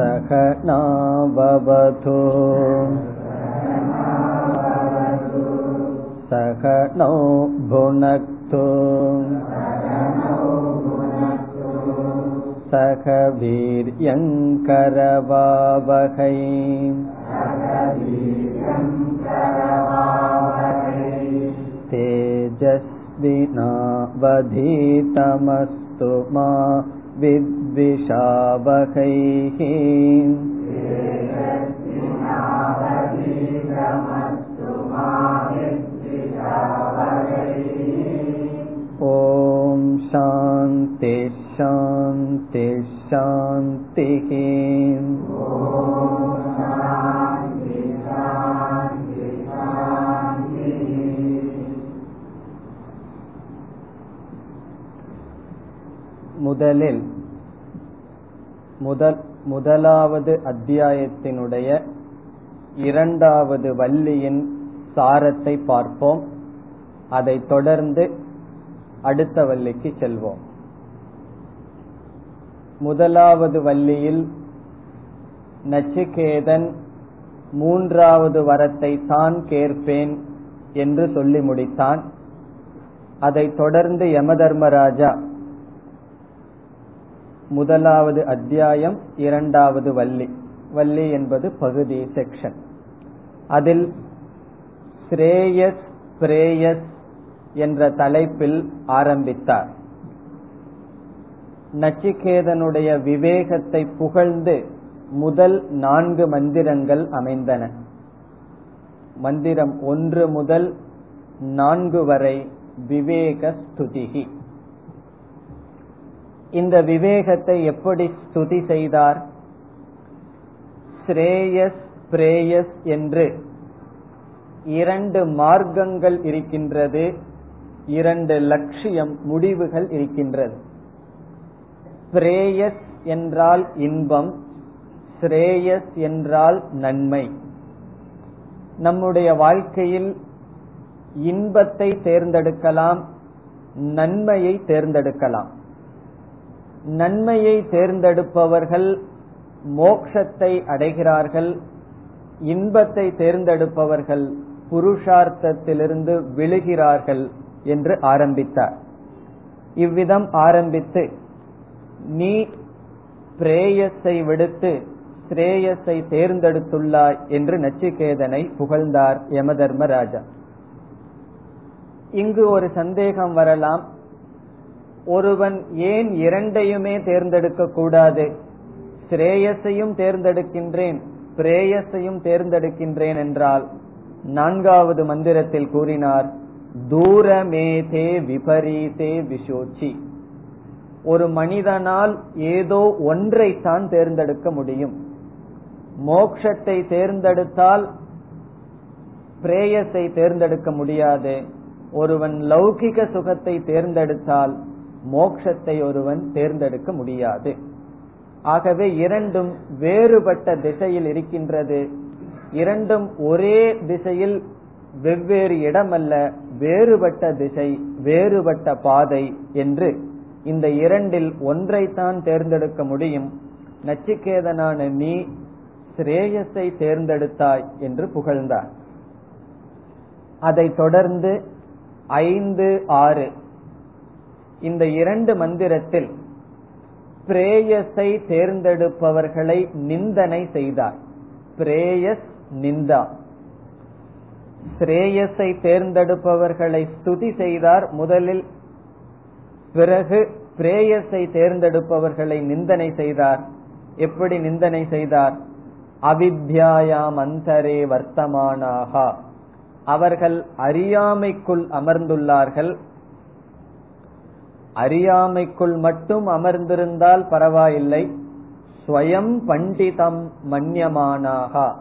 सख न भवतु नो भुनक्तु। सह वीर्यङ्करवावहै तेजस्विनावधीतमस्तु मा विद् विद्विषावहैः ॐ शान्ति शान्ति शान्तिः முதலில் முதல் முதலாவது அத்தியாயத்தினுடைய இரண்டாவது வள்ளியின் சாரத்தை பார்ப்போம். அதைத் தொடர்ந்து அடுத்த வள்ளிக்கு செல்வோம். முதலாவது வள்ளியில் நச்சிகேதன் மூன்றாவது வரத்தை தான் கேட்பேன் என்று சொல்லி முடித்தான். அதைத் தொடர்ந்து யமதர்மராஜா முதலாவது அத்தியாயம் இரண்டாவது வள்ளி. வள்ளி என்பது பகுதி செக்ஷன் அதில் ஸ்ரேயஸ் பிரேயஸ் என்ற தலைப்பில் ஆரம்பித்தார். நச்சிகேதனுடைய விவேகத்தை புகழ்ந்து முதல் நான்கு மந்திரங்கள் அமைந்தன. மந்திரம் ஒன்று முதல் நான்கு வரை விவேக ஸ்துதிகி இந்த விவேகத்தை எப்படி ஸ்துதி செய்தார்? ஸ்ரேயஸ் பிரேயஸ் என்று. இரண்டு மார்க்கங்கள் இருக்கின்றது இரண்டு லட்சியம் முடிவுகள் இருக்கின்றது. பிரேயஸ் என்றால் இன்பம் ஸ்ரேயஸ் என்றால் நன்மை. நம்முடைய வாழ்க்கையில் இன்பத்தை தேர்ந்தெடுக்கலாம் நன்மையை தேர்ந்தெடுக்கலாம். நன்மையை தேர்ந்தெடுப்பவர்கள் மோக்ஷத்தை அடைகிறார்கள் இன்பத்தை தேர்ந்தெடுப்பவர்கள் புருஷார்த்தத்திலிருந்து விழுகிறார்கள் என்று ஆரம்பித்தார். இவ்விதம் ஆரம்பித்து நீ பிரேயஸை விடுத்து ஸ்ரேயஸை தேர்ந்தெடுத்துள்ளாய் என்று நச்சிகேதனை புகழ்ந்தார் யமதர்மராஜா. இங்கு ஒரு சந்தேகம் வரலாம். ஒருவன் ஏன் இரண்டையுமே தேர்ந்தெடுக்க கூடாது ஸ்ரேயஸையும் தேர்ந்தெடுக்கின்றேன் பிரேயஸையும் தேர்ந்தெடுக்கின்றேன் என்றால் நான்காவது மந்திரத்தில் கூறினார் தூரமேதே விபரீதே விஷோச்சி ஒரு மனிதனால் ஏதோ ஒன்றைத்தான் தேர்ந்தெடுக்க முடியும். மோக்ஷத்தை தேர்ந்தெடுத்தால் பிரேயஸை தேர்ந்தெடுக்க முடியாது. ஒருவன் லௌகிக சுகத்தை தேர்ந்தெடுத்தால் மோக்ஷத்தை ஒருவன் தேர்ந்தெடுக்க முடியாது. ஆகவே இரண்டும் வேறுபட்ட திசையில் இருக்கின்றது. இரண்டும் ஒரே திசையில் வெவ்வேறு இடம் அல்ல வேறுபட்ட திசை வேறுபட்ட பாதை என்று இந்த இரண்டில் ஒன்றைத்தான் தேர்ந்தெடுக்க முடியும். நச்சிகேதனான நீ ஸ்ரேயஸை தேர்ந்தெடுத்தாய் என்று புகழ்ந்தார். அதைத் தொடர்ந்து ஐந்து ஆறு இந்த இரண்டு மந்திரத்தில் பிரேயஸை தேர்ந்தெடுப்பவர்களை நிந்தனை செய்தார். பிரேயஸ் நிந்தா. ஸ்ரேயஸை தேர்ந்தெடுப்பவர்களை ஸ்துதி செய்தார். முதலில் பிறகு பிரேயஸை தேர்ந்தெடுப்பவர்களை நிந்தனை செய்தார். எப்படி நிந்தனை செய்தார்? அவித்யாயாம் அந்தரே வர்த்தமானாகா. அவர்கள் அறியாமைக்குள் அமர்ந்துள்ளார்கள். அறியாமைக்குள் மட்டும் அமர்ந்திருந்தால் பரவாயில்லை. ஸ்வயம் பண்டிதம் மன்யமானாகா.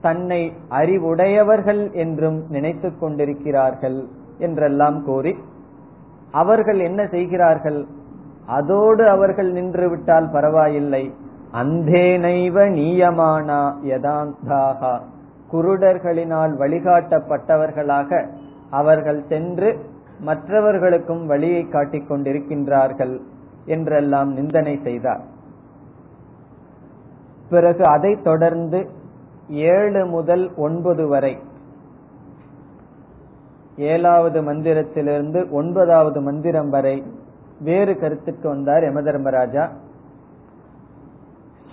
தன்னை அறிவுடையவர்கள் என்றும் நினைத்துக் கொண்டிருக்கிறார்கள் என்றெல்லாம் கூறி அவர்கள் என்ன செய்கிறார்கள்? அதோடு அவர்கள் நின்று விட்டால் பரவாயில்லை. அந்தேனைவ நீயமானா யதாந்தாகா குருடர்களினால் வழிகாட்டப்பட்டவர்களாக அவர்கள் சென்று மற்றவர்களுக்கும் வழியை காட்டிக் கொண்டிருக்கின்றார்கள் என்றெல்லாம் நிந்தனை செய்தார். பிறகு அதைத் தொடர்ந்து ஏழு முதல் ஒன்பது வரை ஏழாவது மந்திரத்திலிருந்து ஒன்பதாவது மந்திரம் வரை வேறு கருத்துக்கு வந்தார் யமதர்மராஜா.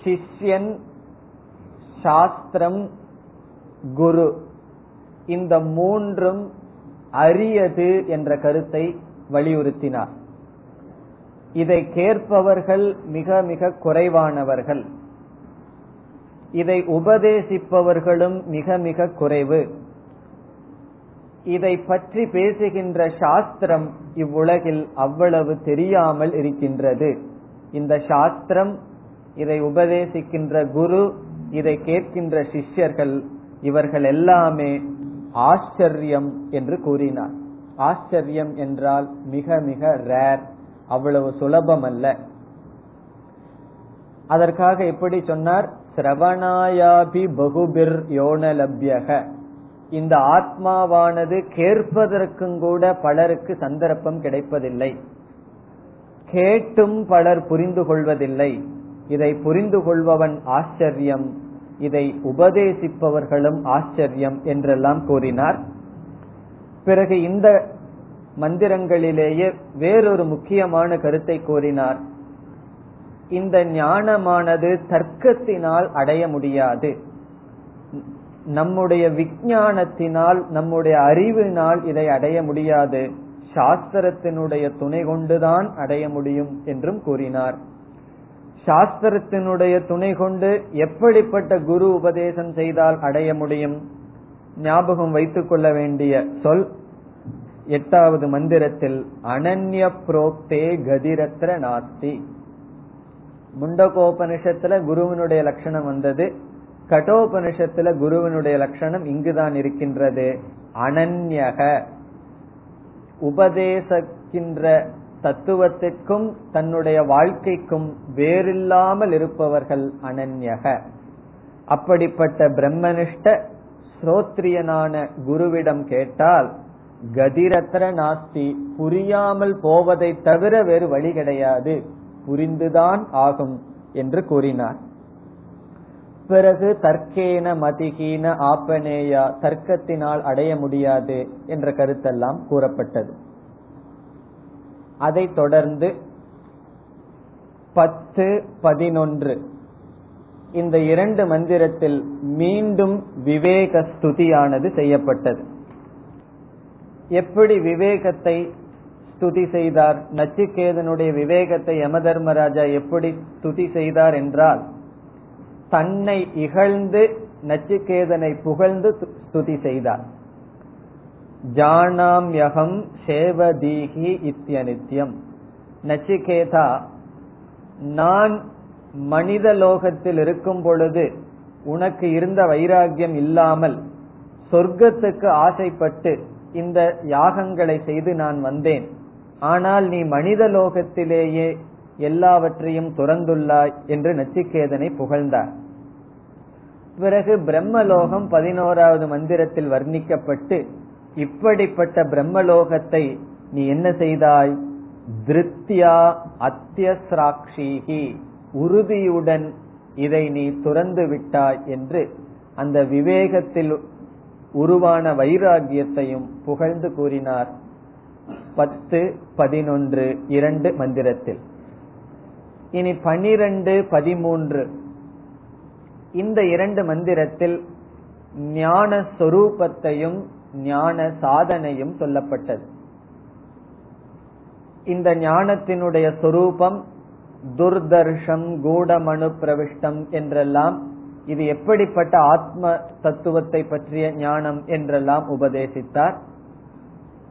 சிஷ்யன் சாஸ்திரம் குரு. இந்த மூன்றும் அரியது என்ற கருத்தை வலியுறுத்தினார். இதை கேட்பவர்கள் மிக மிக குறைவானவர்கள். இதை உபதேசிப்பவர்களும் மிக மிக குறைவு. இதை பற்றி பேசுகின்ற சாஸ்திரம் இவ்வுலகில் அவ்வளவு தெரியாமல் இருக்கின்றது. இந்த சாஸ்திரம் இதை உபதேசிக்கின்ற குரு இதை கேட்கின்ற சிஷ்யர்கள் இவர்கள் எல்லாமே ஆச்சரியம் என்று கூறினார். ஆச்சரியம் என்றால் மிக மிக ரேர் அவ்வளவு சுலபம் அல்ல அதற்காக எப்படி சொன்னார்? சிரவணாயாபி பகுபிர் யோனலப்யக. இந்த ஆத்மாவானது கேட்பதற்கும் கூட பலருக்கு சந்தர்ப்பம் கிடைப்பதில்லை. கேட்டும் பலர் புரிந்து கொள்வதில்லை. இதை புரிந்து கொள்பவன் ஆச்சரியம். இதை உபதேசிப்பவர்களும் ஆச்சரியம் என்றெல்லாம் கூறினார். பிறகு இந்த மந்திரங்களிலேயே வேறொரு முக்கியமான கருத்தை கூறினார். இந்த ஞானமானது தர்க்கத்தினால் அடைய முடியாது. நம்முடைய விஞ்ஞானத்தினால் நம்முடைய அறிவினால் இதை அடைய முடியாது. சாஸ்திரத்தினுடைய துணை கொண்டுதான் அடைய முடியும் என்றும் கூறினார். சாஸ்திரத்தினுடைய துணை கொண்டு எப்படிப்பட்ட குரு உபதேசம் செய்தால் அடைய முடியும்? ஞாபகம் வைத்துக் கொள்ள வேண்டிய சொல் எட்டாவது மந்திரத்தில் அனன்ய புரோக்தே கதிரத்ர நாஸ்தி. முண்டகோபனிஷத்துல குருவினுடைய லட்சணம் வந்தது. கட்டோபனிஷத்துல குருவினுடைய லட்சணம் இங்குதான் இருக்கின்றது. அனன்யக. உபதேசிக்கின்ற தத்துவத்திற்கும் தன்னுடைய வாழ்க்கைக்கும் வேறில்லாமல் இருப்பவர்கள் அனன்யக. அப்படிப்பட்ட பிரம்மனிஷ்ட ஸ்ரோத்ரியனான குருவிடம் கேட்டால் கதிரத்திர நாஸ்தி புரியாமல் போவதை தவிர வேறு வழி கிடையாது. புரிந்துதான் ஆகும் என்று கூறினார். பிறகு தர்க்கேன மதிகீன ஆப்பனேயா தர்க்கத்தினால் அடைய முடியாது என்ற கருத்தெல்லாம் கூறப்பட்டது. அதைத் தொடர்ந்து பத்து பதினொன்று. இந்த இரண்டு மந்திரத்தில் மீண்டும் விவேக ஸ்துதியானது செய்யப்பட்டது. எப்படி விவேகத்தை ஸ்துதி செய்தார்? நச்சிகேதனுடைய விவேகத்தை யமதர்மராஜா எப்படி ஸ்துதி செய்தார் என்றால் தன்னை இகழ்ந்து நச்சிகேதனை புகழ்ந்து ஸ்துதி செய்தார். ஜானாம்யகம் சேவதீகி இத்தியனித்யம் நச்சிகேதா நான் மனித லோகத்தில் இருக்கும் பொழுது உனக்கு இருந்த வைராகியம் இல்லாமல் சொர்க்கத்துக்கு ஆசைப்பட்டு இந்த யாகங்களை செய்து நான் வந்தேன். ஆனால் நீ மனித லோகத்திலேயே எல்லாவற்றையும் துறந்துள்ளாய் என்று நச்சிகேதனை புகழ்ந்தார். பிறகு பிரம்மலோகம் பதினோராவது மந்திரத்தில் வர்ணிக்கப்பட்டு இப்படிப்பட்ட பிரம்மலோகத்தை நீ என்ன செய்தாய்? திருத்தியா அத்தியஸ்ராட்சீகி உறுதியுடன் இதை நீ துறந்து விட்டாய் என்று அந்த விவேகத்தில் உருவான வைராகியத்தையும் புகழ்ந்து கூறினார். பத்து பதினொன்று இரண்டு மந்திரத்தில். இனி பனிரெண்டு பதிமூன்று. இந்த இரண்டு மந்திரத்தில் ஞான சொரூபத்தையும் ஞான சாதனையும் சொல்லப்பட்டது. இந்த ஞானத்தினுடைய சொரூபம் துர்தர்ஷம் கூடமனு பிரவிஷ்டம் என்றெல்லாம் இது எப்படிப்பட்ட ஆத்ம தத்துவத்தை பற்றிய ஞானம் என்றெல்லாம் உபதேசித்தார்.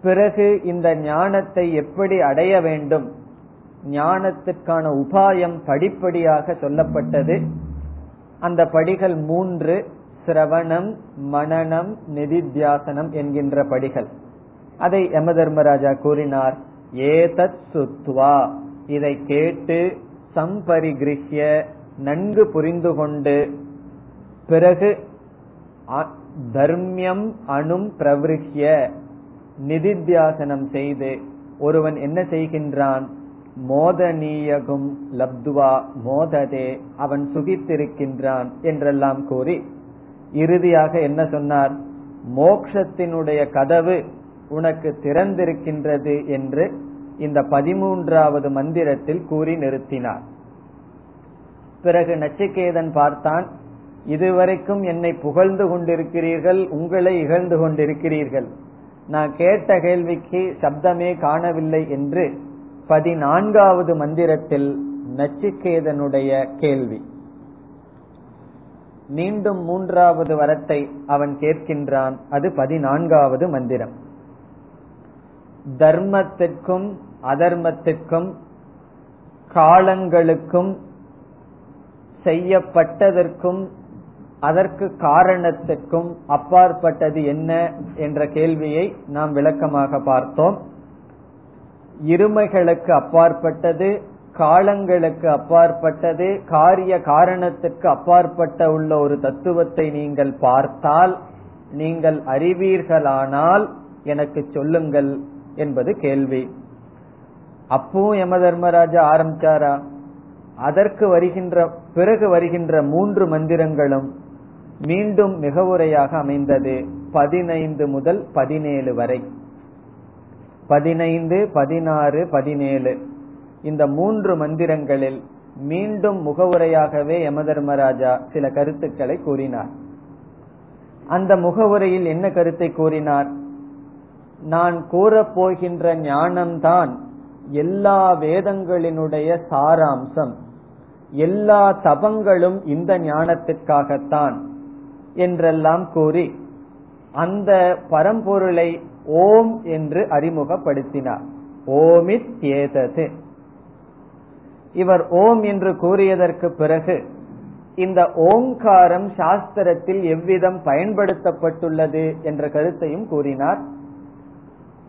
பிறகு இந்த ஞானத்தை எப்படி அடைய வேண்டும்? ஞானத்திற்கான உபாயம் படிப்படியாக சொல்லப்பட்டது. அந்த படிகள் மூன்று சிரவணம் மனநம் நிதித்தியாசனம் என்கின்ற படிகள். அதை யமதர்மராஜா கூறினார் ஏதத் சுத்வா. இதை கேட்டு சம்பரிகிருஹ்ய நன்கு புரிந்து கொண்டு பிறகு தர்மியம் அணும் பிரவிருஹ்ய நிதித்தியாசனம் செய்து ஒருவன் என்ன செய்கின்றான்? மோதனீயகும் லப்துவா மோததே அவன் சுகித்திருக்கின்றான் என்றெல்லாம் கூறி இறுதியாக என்ன சொன்னார்? மோக்ஷத்தினுடைய கதவு உனக்கு திறந்திருக்கின்றது என்று இந்த பதிமூன்றாவது மந்திரத்தில் கூறி நிறுத்தினார். பிறகு நச்சிகேதன் பார்த்தான் இதுவரைக்கும் என்னை புகழ்ந்து கொண்டிருக்கிறீர்கள் உங்களை இகழ்ந்து கொண்டிருக்கிறீர்கள். நான் கேட்ட கேள்விக்கு சப்தமே காணவில்லை என்று பதினான்காவது மந்திரத்தில் நச்சிகேதனுடைய கேள்வி. மீண்டும் மூன்றாவது வரத்தை அவன் கேட்கின்றான். அது பதினான்காவது மந்திரம். தர்மத்திற்கும் அதர்மத்திற்கும் காலங்களுக்கும் செய்யப்பட்டதற்கும் அதற்கு காரணத்திற்கும் அப்பாற்பட்டது என்ன என்ற கேள்வியை நாம் விளக்கமாக பார்த்தோம். இருமைகளுக்கு அப்பாற்பட்டது காலங்களுக்கு அப்பாற்பட்டது காரிய காரணத்துக்கு அப்பாற்பட்ட உள்ள ஒரு தத்துவத்தை நீங்கள் பார்த்தால் நீங்கள் அறிவீர்களானால் எனக்கு சொல்லுங்கள் என்பது கேள்வி. அப்போ யம தர்மராஜா ஆரம்பிச்சாரா? அதற்கு வருகின்ற பிறகு வருகின்ற மூன்று மந்திரங்களும் மீண்டும் மிகவுரையாக அமைந்தது பதினைந்து முதல் பதினேழு வரை. பதினைந்து பதினாறு பதினேழு. இந்த மூன்று மந்திரங்களில் மீண்டும் முகவுரையாகவே யமதர்மராஜா சில கருத்துக்களை கூறினார். அந்த முகவுரையில் என்ன கருத்தை கூறினார்? நான் கூறப்போகின்ற ஞானம்தான் எல்லா வேதங்களினுடைய சாராம்சம். எல்லா தபங்களும் இந்த ஞானத்திற்காகத்தான் என்றெல்லாம் கூறி அந்த பரம்பொருளை ஓம் என்று அறிமுகப்படுத்தினார். ஓமித் ஏதது. இவர் ஓம் என்று கூறியதற்கு பிறகு இந்த ஓங்காரம் சாஸ்திரத்தில் எவ்விதம் பயன்படுத்தப்பட்டுள்ளது என்ற கருத்தையும் கூறினார்.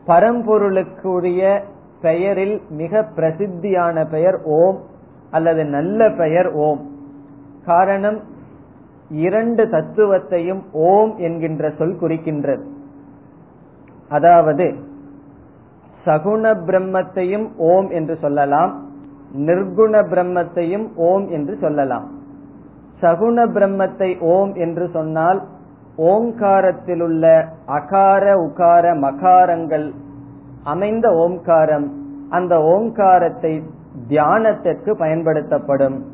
பரம்பொருளுக்குரிய பெயரில் மிக பிரசித்தியான பெயர் ஓம் அல்லது நல்ல பெயர் ஓம். காரணம் இரண்டு தத்துவத்தையும் ஓம் என்கின்ற சொல் குறிக்கின்றது. அதாவது சகுண பிரம்மத்தையும் ஓம் என்று சொல்லலாம். நிர்குண பிரம்மத்தையும் ஓம் என்று சொல்லலாம். சகுண பிரம்மத்தை ஓம் என்று சொன்னால் ஓங்காரத்திலுள்ள அகார உகார மகாரங்கள் அமைந்த ஓம்காரம் அந்த ஓங்காரத்தை தியானத்திற்கு பயன்படுத்தப்படும்.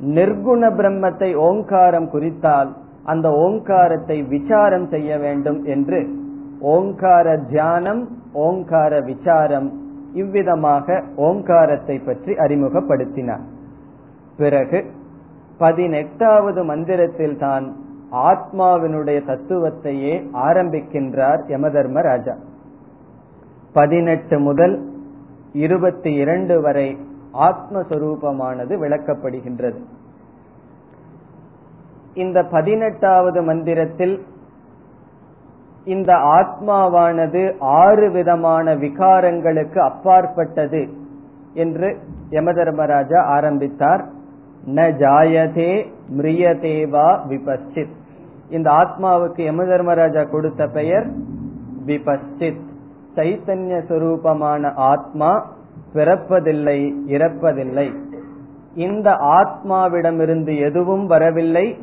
நிர்குண பிரம்மத்தை ஓங்காரம் குறித்தால் அந்த ஓங்காரத்தை விசாரம் செய்ய வேண்டும் என்று. ஓங்கார தியானம் ஓங்கார விசாரம். இவ்விதமாக ஓங்காரத்தை பற்றி அறிமுகப்படுத்தினார். பிறகு பதினெட்டாவது மந்திரத்தில் தான் ஆத்மாவினுடைய தத்துவத்தையே ஆரம்பிக்கின்றார் யமதர்ம ராஜா பதினெட்டு முதல் இருபத்தி இரண்டு வரை ஆத்மஸ்வரூபமானது விளக்கப்படுகின்றது. இந்த பதினெட்டாவது மந்திரத்தில் இந்த ஆத்மாவானது ஆறு விதமான விகாரங்களுக்கு அப்பாற்பட்டது என்று யமதர்மராஜா ஆரம்பித்தார். ந ஜாயதே மிரியதேவா விபஸ்சித் இந்த ஆத்மாவுக்கு யமதர்மராஜா கொடுத்த பெயர் விபஸ்சித் சைத்தன்ய சுரூபமான ஆத்மா பிறப்பதில்லை இறப்பதில்லை. இந்த ஆத்மாவிடமிருந்து எதுவும் வரவில்லை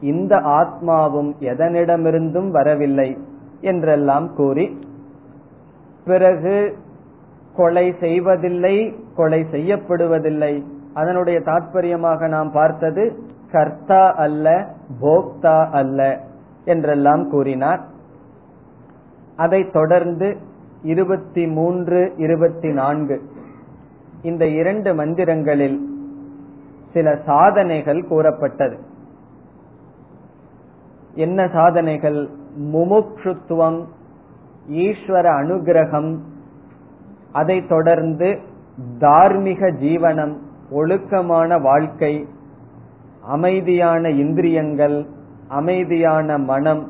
இந்த ஆத்மாவும் எதனிடமிருந்தும் வரவில்லை. என்றெல்லாம் கூறி பிறகு கொலை செய்வதில்லை கொலை செய்யப்படுவதில்லை. அதனுடைய தாற்பயமாக நாம் பார்த்தது கர்த்தா அல்ல போக்தா அல்ல என்றெல்லாம் கூறினார். அதைத் தொடர்ந்து இருபத்தி மூன்று இருபத்தி நான்கு இந்த இரண்டு மந்திரங்களில் சில சாதனைகள் கூறப்பட்டது. என்ன சாதனைகள்? முமுக்ஷுத்துவம் ஈஸ்வர அனுகிரகம் அதைத் தொடர்ந்து தார்மீக ஜீவனம் ஒழுக்கமான வாழ்க்கை அமைதியான இந்திரியங்கள் அமைதியான மனம்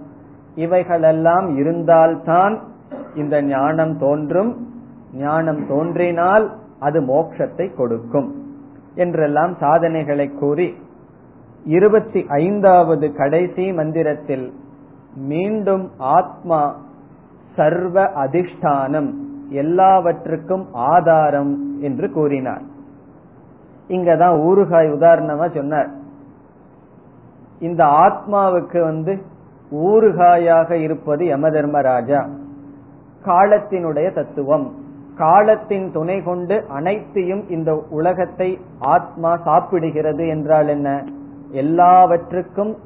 இவைகளெல்லாம் இருந்தால்தான் இந்த ஞானம் தோன்றும். ஞானம் தோன்றினால் அது மோட்சத்தை கொடுக்கும் என்றெல்லாம் சாதனைகளை கூறி இருபத்தி ஐந்தாவது கடைசி மந்திரத்தில் மீண்டும் ஆத்மா சர்வ அதிஷ்டானம் எல்லாவற்றுக்கும் ஆதாரம் என்று கூறினார். இங்கதான் ஊறுகாய் உதாரணமா சொன்னார். இந்த ஆத்மாவுக்கு வந்து ஊறுகாயாக இருப்பது யம தர்மராஜா காலத்தினுடைய தத்துவம். காலத்தின் துணை கொண்டு அனைத்தையும் இந்த உலகத்தை ஆத்மா சாப்பிடுகிறது என்றால் என்ன? எல்லாவற்றுக்கும்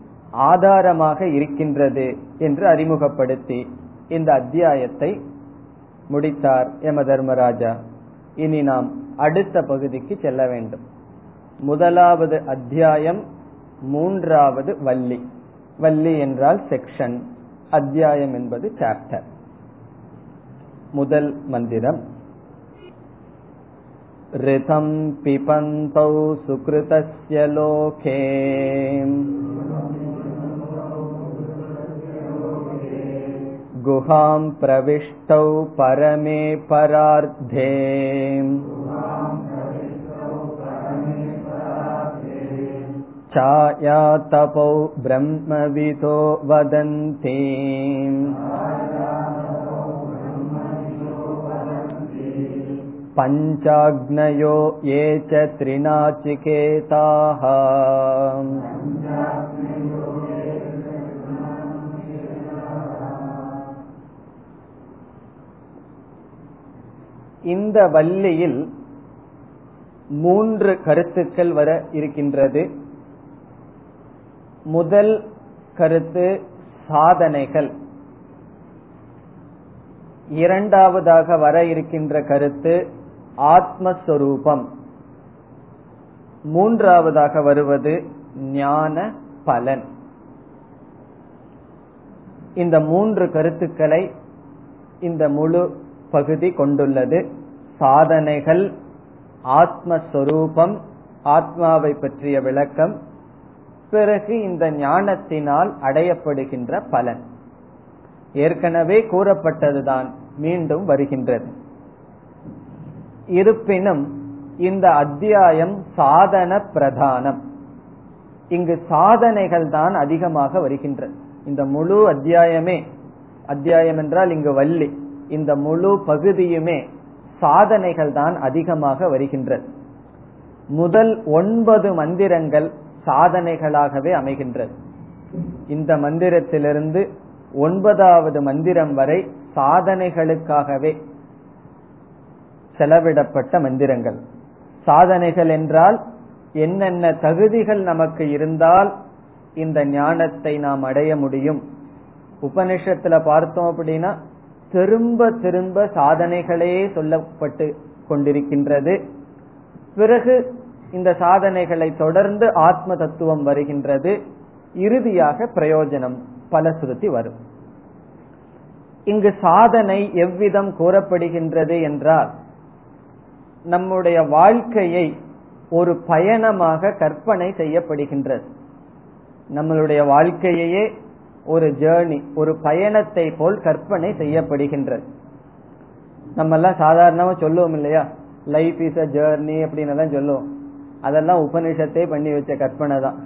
ஆதாரமாக இருக்கின்றது என்று அறிமுகப்படுத்தி இந்த அத்தியாயத்தை முடித்தார் யம தர்மராஜா இனி நாம் அடுத்த பகுதிக்கு செல்ல வேண்டும் முதலாவது அத்தியாயம் மூன்றாவது வள்ளி வள்ளி என்றால் செக்ஷன் அத்தியாயம் என்பது சாப்டர் முதல் மந்திரம் ऋतं पिपन्तौ सुकृतस्य लोके गुहां प्रविष्टौ परमे परार्धे। छायातपौ ब्रह्मविदो वदन्ति। पञ्चाग्नयो ये च त्रिनाचिकेताः இந்த வள்ளியில் மூன்று கருத்துக்கள் வர இருக்கின்றது. முதல் கருத்து சாதனைகள். இரண்டாவதாக வர இருக்கின்ற கருத்து ஆத்மஸ்வரூபம். மூன்றாவதாக வருவது ஞான பலன். இந்த மூன்று கருத்துக்களை இந்த முழு பகுதி கொண்டுள்ளது. சாதனைகள் ஆத்மஸ்வரூபம் ஆத்மாவை பற்றிய விளக்கம் பிறகு இந்த ஞானத்தினால் அடையப்படுகின்ற பலன். ஏற்கனவே கூறப்பட்டதுதான் மீண்டும் வருகின்றது. இருப்பினும் இந்த அத்தியாயம் சாதன பிரதானம். இங்கு சாதனைகள் தான் அதிகமாக வருகின்றது இந்த முழு அத்தியாயமே அத்தியாயம் என்றால் இங்கு வள்ளி. இந்த முழு பகுதியுமே சாதனைகள் தான் அதிகமாக வருகின்றது. முதல் ஒன்பது மந்திரங்கள் சாதனைகளாகவே அமைகின்றது. இந்த மந்திரத்திலிருந்து ஒன்பதாவது மந்திரம் வரை சாதனைகளுக்காகவே செலவிடப்பட்ட மந்திரங்கள். சாதனைகள் என்றால் என்னென்ன தகுதிகள் நமக்கு இருந்தால் இந்த ஞானத்தை நாம் அடைய முடியும். உபனிஷத்துல பார்த்தோம் அப்படின்னா திரும்ப திரும்ப சாதனைகளே சொல்லப்பட்டு கொண்டிருக்கின்றது. பிறகு இந்த சாதனைகளை தொடர்ந்து ஆத்ம தத்துவம் வருகின்றது. இறுதியாக பிரயோஜனம் பலசுருதி வரும். இங்கு சாதனை எவ்விதம் கூறப்படுகின்றது என்றால் நம்முடைய வாழ்க்கையை ஒரு பயணமாக கற்பனை செய்யப்படுகின்றது. நம்மளுடைய வாழ்க்கையையே ஒரு ஜேர்னி ஒரு பயணத்தை போல் கற்பனை செய்யப்படுகின்றது. நம்ம எல்லாம் சாதாரணமா சொல்லுவோம் இல்லையா? லைஃப் இஸ் அ ஜேர்னி அப்படின்னு எல்லாம் சொல்லுவோம். அதெல்லாம் உபனிஷத்தே பண்ணி வச்ச கற்பனை தான்.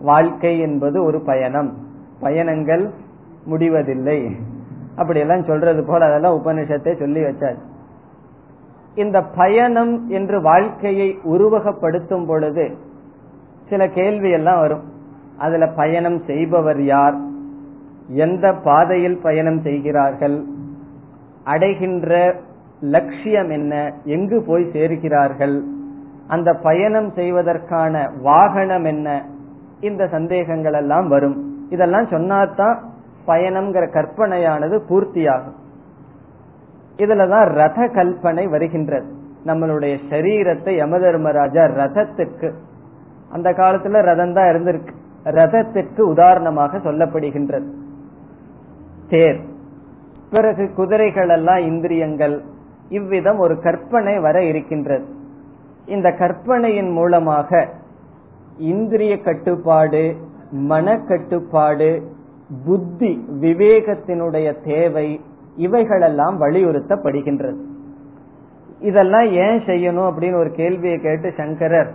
வாழ்க்கை என்பது ஒரு பயணம். பயணங்கள் முடிவதில்லை. அப்படியெல்லாம் சொல்றது போல அதெல்லாம் உபனிஷத்தை சொல்லி வச்சாச்சு இந்த பயணம் என்று வாழ்க்கையை உருவகப்படுத்தும் பொழுது சில கேள்வி எல்லாம் வரும். அதுல பயணம் செய்பவர் யார்? எந்த பாதையில் பயணம் செய்கிறார்கள் அடைகின்ற லட்சியம் என்ன எங்கு போய் சேர்கிறார்கள் அந்த பயணம் செய்வதற்கான வாகனம் என்ன இந்த சந்தேகங்கள் எல்லாம் வரும். இதெல்லாம் சொன்னாதான் பயணம்ங்கிற கற்பனையானது பூர்த்தியாகும். இதுலதான் ரத கல்பனை வருகின்றது. நம்மளுடைய சரீரத்தை யமதர்மராஜா ரதத்துக்கு அந்த காலத்துல ரதம் தான் இருந்திருக்கு. ரதத்திற்கு உதாரணமாக சொல்லப்படுகின்றது. தேர். பிறகு குதிரைகள் எல்லாம் இந்திரியங்கள். இவ்விதம் ஒரு கற்பனை வர இருக்கின்றது. இந்த கற்பனையின் மூலமாக இந்திரிய கட்டுப்பாடு மன கட்டுப்பாடு புத்தி விவேகத்தினுடைய தேவை இவைகளெல்லாம் வலியுறுத்தப்படுகின்றது. இதெல்லாம் ஏன் செய்யணும் அப்படின்னு ஒரு கேள்வியை கேட்டு சங்கரர்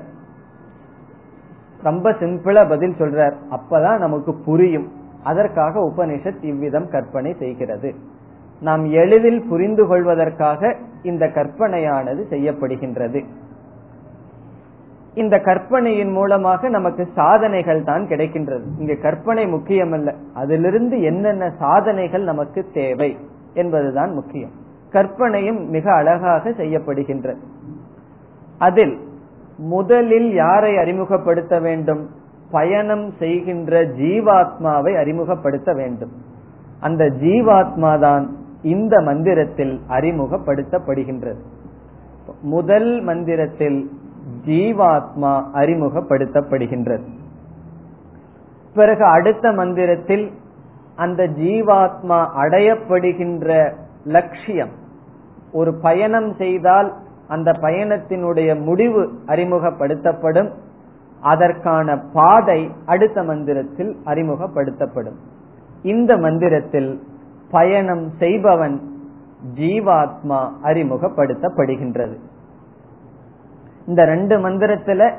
ரொம்ப சிம்பிளா பதில் சொல்றார். அப்பதான் நமக்கு புரியும். அதற்காக உபனிஷத் இவ்விதம் கற்பனை செய்கிறது. நாம் எளிதில் புரிந்து கொள்வதற்காக இந்த கற்பனையானது செய்யப்படுகின்றது. இந்த கற்பனையின் மூலமாக நமக்கு சாதனைகள் தான் கிடைக்கின்றது. இங்க கற்பனை முக்கியமல்ல. அதிலிருந்து என்னென்ன சாதனைகள் நமக்கு தேவை என்பதுதான் முக்கியம். கற்பனையும் மிக அழகாக செய்யப்படுகின்றது. அதில் முதலில் யாரை அறிமுகப்படுத்த வேண்டும்? பயணம் செய்கின்ற ஜீவாத்மாவை அறிமுகப்படுத்த வேண்டும். அந்த ஜீவாத்மா தான் இந்த மந்திரத்தில் அறிமுகப்படுத்தப்படுகின்றது. முதல் மந்திரத்தில் ஜீவாத்மா அறிமுகப்படுத்தப்படுகின்றது. பிறகு அடுத்த மந்திரத்தில் அந்த ஜீவாத்மா அடையப்படுகின்ற லட்சியம். ஒரு பயணம் செய்தால் அந்த பயணத்தினுடைய முடிவு அறிமுகப்படுத்தப்படும். அதற்கான பாதை அடுத்த மந்திரத்தில் அறிமுகப்படுத்தப்படும். இந்த மந்திரத்தில் பயணம் செய்பவன் ஜீவாத்மா அறிமுகப்படுத்தப்படுகின்றது. இந்த ரெண்டு மந்திரத்துல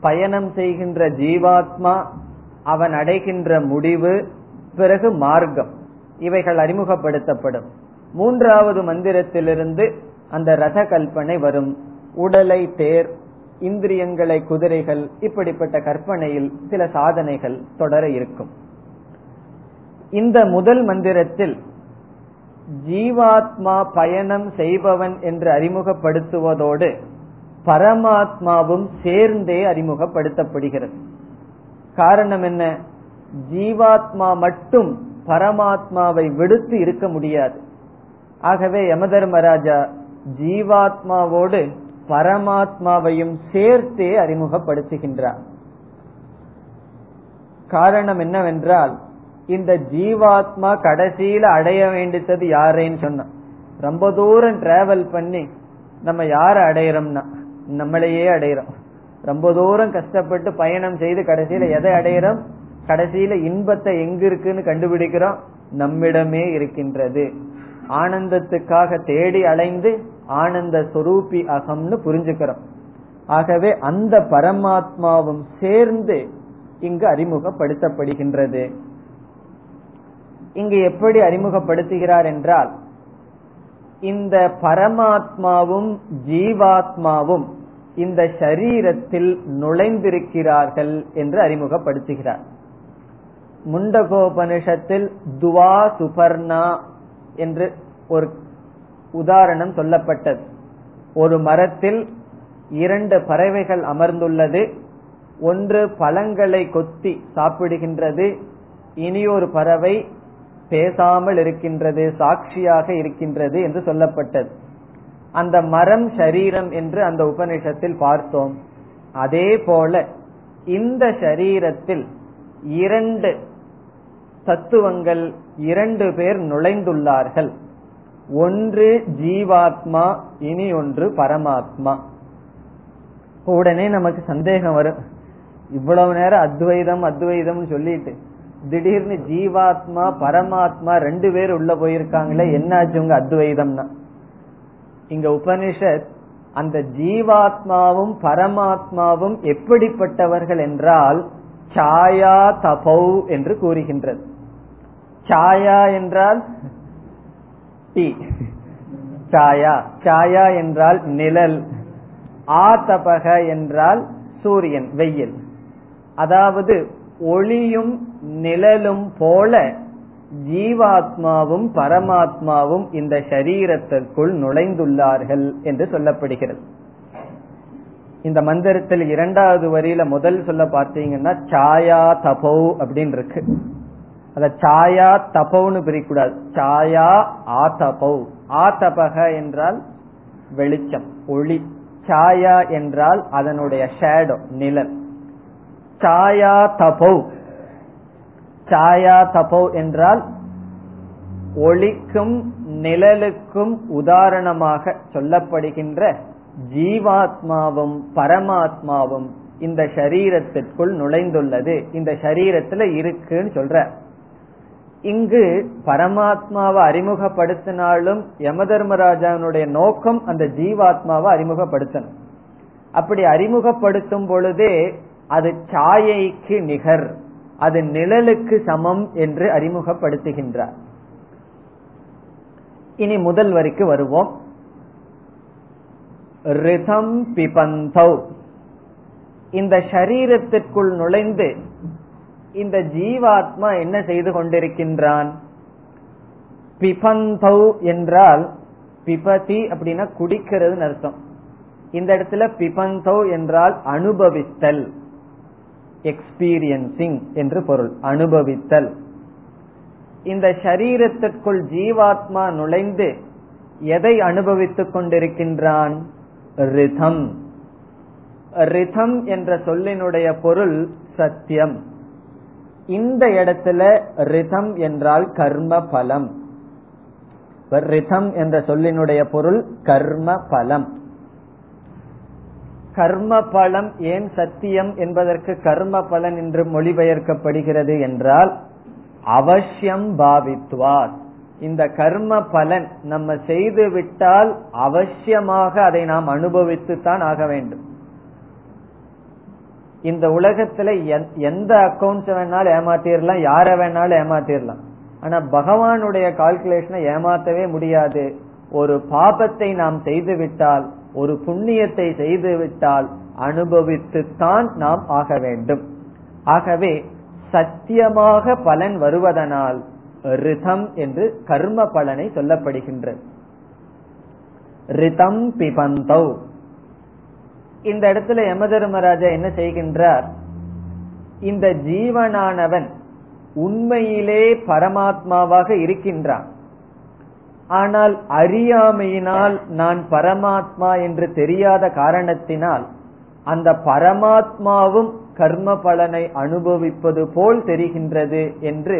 பயணம் செய்கின்ற ஜீவாத்மா அவன் அடைகின்ற முடிவு பிறகு மார்க்கம் இவைகள் அறிமுகப்படுத்தப்படும். மூன்றாவது மந்திரத்திலிருந்து அந்த ரத கல்பனை வரும். உடலை தேர் இந்திரியங்களை குதிரைகள் இப்படிப்பட்ட கற்பனையில் சில சாதனைகள் தொடர இருக்கும். இந்த முதல் மந்திரத்தில் ஜீவாத்மா பயணம் செய்பவன் என்று அறிமுகப்படுத்துவதோடு பரமாத்மாவும் சேர்ந்தே அறிமுகப்படுத்தப்படுகிறது. காரணம் என்ன? ஜீவாத்மா மட்டும் பரமாத்மாவை விடுத்து இருக்க முடியாது. ஆகவே யமதர்மராஜா ஜீவாத்மாவோடு பரமாத்மாவையும் சேர்த்தே அறிமுகப்படுத்துகின்றார். காரணம் என்னவென்றால் இந்த ஜீவாத்மா கடைசியில அடைய வேண்டித்தது யாரேன்னு சொன்ன ரொம்ப தூரம் டிராவல் பண்ணி நம்ம யார அடையிறோம்னா நம்மளையே அடையிறோம். ரொம்ப தூரம் கஷ்டப்பட்டு பயணம் செய்து கடைசியில எதை அடையிறோம்? கடைசியில இன்பத்தை எங்க இருக்குன்னு கண்டுபிடிக்கிறோம்? நம்மிடமே இருக்கின்றது. ஆனந்தத்துக்காக தேடி அலைந்து ஆனந்த சொரூபி அகம்னு புரிஞ்சுக்கிறோம். ஆகவே அந்த பரமாத்மாவும் சேர்ந்து இங்கு அறிமுகப்படுத்தப்படுகின்றது. இங்கு எப்படி அறிமுகப்படுத்துகிறார் என்றால் இந்த பரமாத்மாவும் ஜீவாத்மாவும் இந்த சரீரத்தில் நுழைந்திருக்கிறார்கள் என்று அறிமுகப்படுத்துகிறார். முண்டகோபனிஷத்தில் துவா சுபர்ணா என்று ஒரு உதாரணம் சொல்லப்பட்டது. ஒரு மரத்தில் இரண்டு பறவைகள் அமர்ந்துள்ளது. ஒன்று பழங்களை கொத்தி சாப்பிடுகின்றது. இனியொரு பறவை பேசாமல் இருக்கின்றது சாட்சியாக இருக்கின்றது என்று சொல்லப்பட்டது. அந்த மரம் சரீரம் என்று அந்த உபநிஷத்தில் பார்த்தோம். அதே போல இந்த சரீரத்தில் இரண்டு தத்துவங்கள் இரண்டு பேர் நுழைந்துள்ளார்கள். ஒன்று ஜீவாத்மா இனி ஒன்று பரமாத்மா. உடனே நமக்கு சந்தேகம் வரும். இவ்வளவு நேரம் அத்வைதம் அத்வைதம் சொல்லிட்டு திடீர்னு ஜீவாத்மா பரமாத்மா ரெண்டு பேர் உள்ள போயிருக்காங்களே என்னாச்சு உங்க அத்வைதம்னா? இங்க உபனிஷத் அந்த ஜீவாத்மாவும் பரமாத்மாவும் எப்படிப்பட்டவர்கள் என்றால் சாயா தபௌ என்று கூறுகின்றது. சாயா என்றால் டி சாயா. சாயா என்றால் நிழல். ஆதபக என்றால் சூரியன் வெயில். அதாவது ஒளியும் நிழலும் போல ஜீவாத்மாவும் பரமாத்மாவும் இந்த சரீரத்திற்குள் நுழைந்துள்ளார்கள் என்று சொல்லப்படுகிறது. இந்த மந்திரத்தில் இரண்டாவது வரியில முதல் சொல்ல பார்த்தீங்கன்னா சாயா தபோ அப்படின்னு இருக்கு அத சாயா தபவுன்னு பிரிக்கூடாது. சாயா ஆதபௌ. ஆதபக என்றால் வெளிச்சம் ஒளி. சாயா என்றால் அதனுடைய ஷேடோ நிழல். சாயா தபௌ. சாயா தபோ என்றால் ஒளிக்கும் நிழலுக்கும் உதாரணமாக சொல்லப்படுகின்ற ஜீவாத்மாவும் பரமாத்மாவும் இந்த சரீரத்திற்குள் நுழைந்துள்ளது. இந்த சரீரத்துல இருக்குன்னு சொல்ற. இங்கு பரமாத்மாவை அறிமுகப்படுத்தினாலும் யம தர்மராஜாவினுடைய நோக்கம் அந்த ஜீவாத்மாவை அறிமுகப்படுத்தணும். அப்படி அறிமுகப்படுத்தும் பொழுதே அது சாயைக்கு நிகர் அது நிழலுக்கு சமம் என்று அறிமுகப்படுத்துகின்றார். இனி முதல் வரிக்கு வருவோம். ரிதம் பிபந்தௌ. இந்த சரீரத்திற்குள் நுழைந்து இந்த ஜீவாத்மா என்ன செய்து கொண்டிருக்கின்றான்? பிபந்தௌ என்றால் பிபதி அப்படின்னா குடிக்கிறது அர்த்தம். இந்த இடத்துல பிபந்தௌ என்றால் அனுபவித்தல். எக்ஸ்பீரியன்சிங் என்று பொருள். அனுபவித்தல். இந்த சரீரத்திற்குள் ஜீவாத்மா நுழைந்து எதை அனுபவித்துக் கொண்டிருக்கின்றான்? ரிதம். ரிதம் என்ற சொல்லினுடைய பொருள் சத்தியம். இந்த இடத்துல ரிதம் என்றால் கர்ம பலம் ரிதம் என்ற சொல்லினுடைய பொருள் கர்ம பலம் கர்ம பலம் ஏன் சத்தியம் என்பதற்கு கர்ம பலன் என்று மொழிபெயர்க்கப்படுகிறது என்றால் அவசியம் பாவித்வார். இந்த கர்ம பலன் நம்ம செய்து விட்டால் அவசியமாக அதை நாம் அனுபவித்துத்தான் ஆக வேண்டும். இந்த உலகத்துல எந்த அக்கௌண்ட்ஸ் வேணாலும் ஏமாத்திரலாம் யார வேணாலும் ஏமாத்திரலாம். ஆனா பகவானுடைய கால்குலேஷனை ஏமாத்தவே முடியாது. ஒரு பாபத்தை நாம் செய்து விட்டால் ஒரு புண்ணியத்தை செய்து விட்டால் அனுபவித்துத்தான் நாம் ஆக வேண்டும். ஆகவே சத்தியமாக பலன் வருவதனால் ரிதம் என்று கர்ம பலனை சொல்லப்படுகின்றது. ரிதம் பிபந்தௌ. இந்த இடத்துல யமதர்மராஜா என்ன செய்கின்றார்? இந்த ஜீவனானவன் உண்மையிலே பரமாத்மாவாக இருக்கின்றான். ஆனால் அறியாமையினால் நான் பரமாத்மா என்று தெரியாத காரணத்தினால் அந்த பரமாத்மாவும் கர்ம பலனை அனுபவிப்பது போல் தெரிகின்றது என்று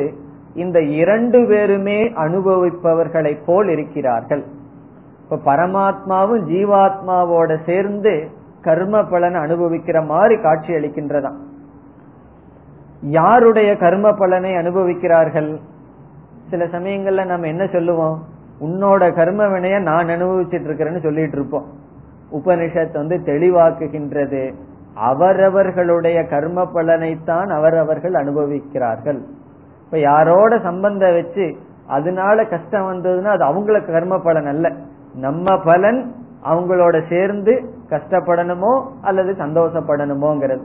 இந்த இரண்டு பேருமே அனுபவிப்பவர்களைப் போல் இருக்கிறார்கள். இப்ப பரமாத்மாவும் ஜீவாத்மாவோட சேர்ந்து கர்ம பலனை அனுபவிக்கிற மாதிரி காட்சி அளிக்கின்றதாம். யாருடைய கர்ம பலனை அனுபவிக்கிறார்கள்? சில சமயங்கள்ல நம்ம என்ன சொல்லுவோம்? உன்னோட கர்ம வினைய நான் அனுபவிச்சிட்டு இருக்கிறேன்னு சொல்லிட்டு இருப்போம். உபனிஷத் வந்து தெளிவாக்குகின்றது. அவரவர்களுடைய கர்ம பலனைத்தான் அவரவர்கள் அனுபவிக்கிறார்கள். இப்ப யாரோட சம்பந்த வச்சு அதனால கஷ்டம் வந்ததுன்னா அது அவங்களுக்கு கர்ம பலன் அல்ல. நம்ம பலன் அவங்களோட சேர்ந்து கஷ்டப்படணுமோ அல்லது சந்தோஷப்படணுமோங்கிறது.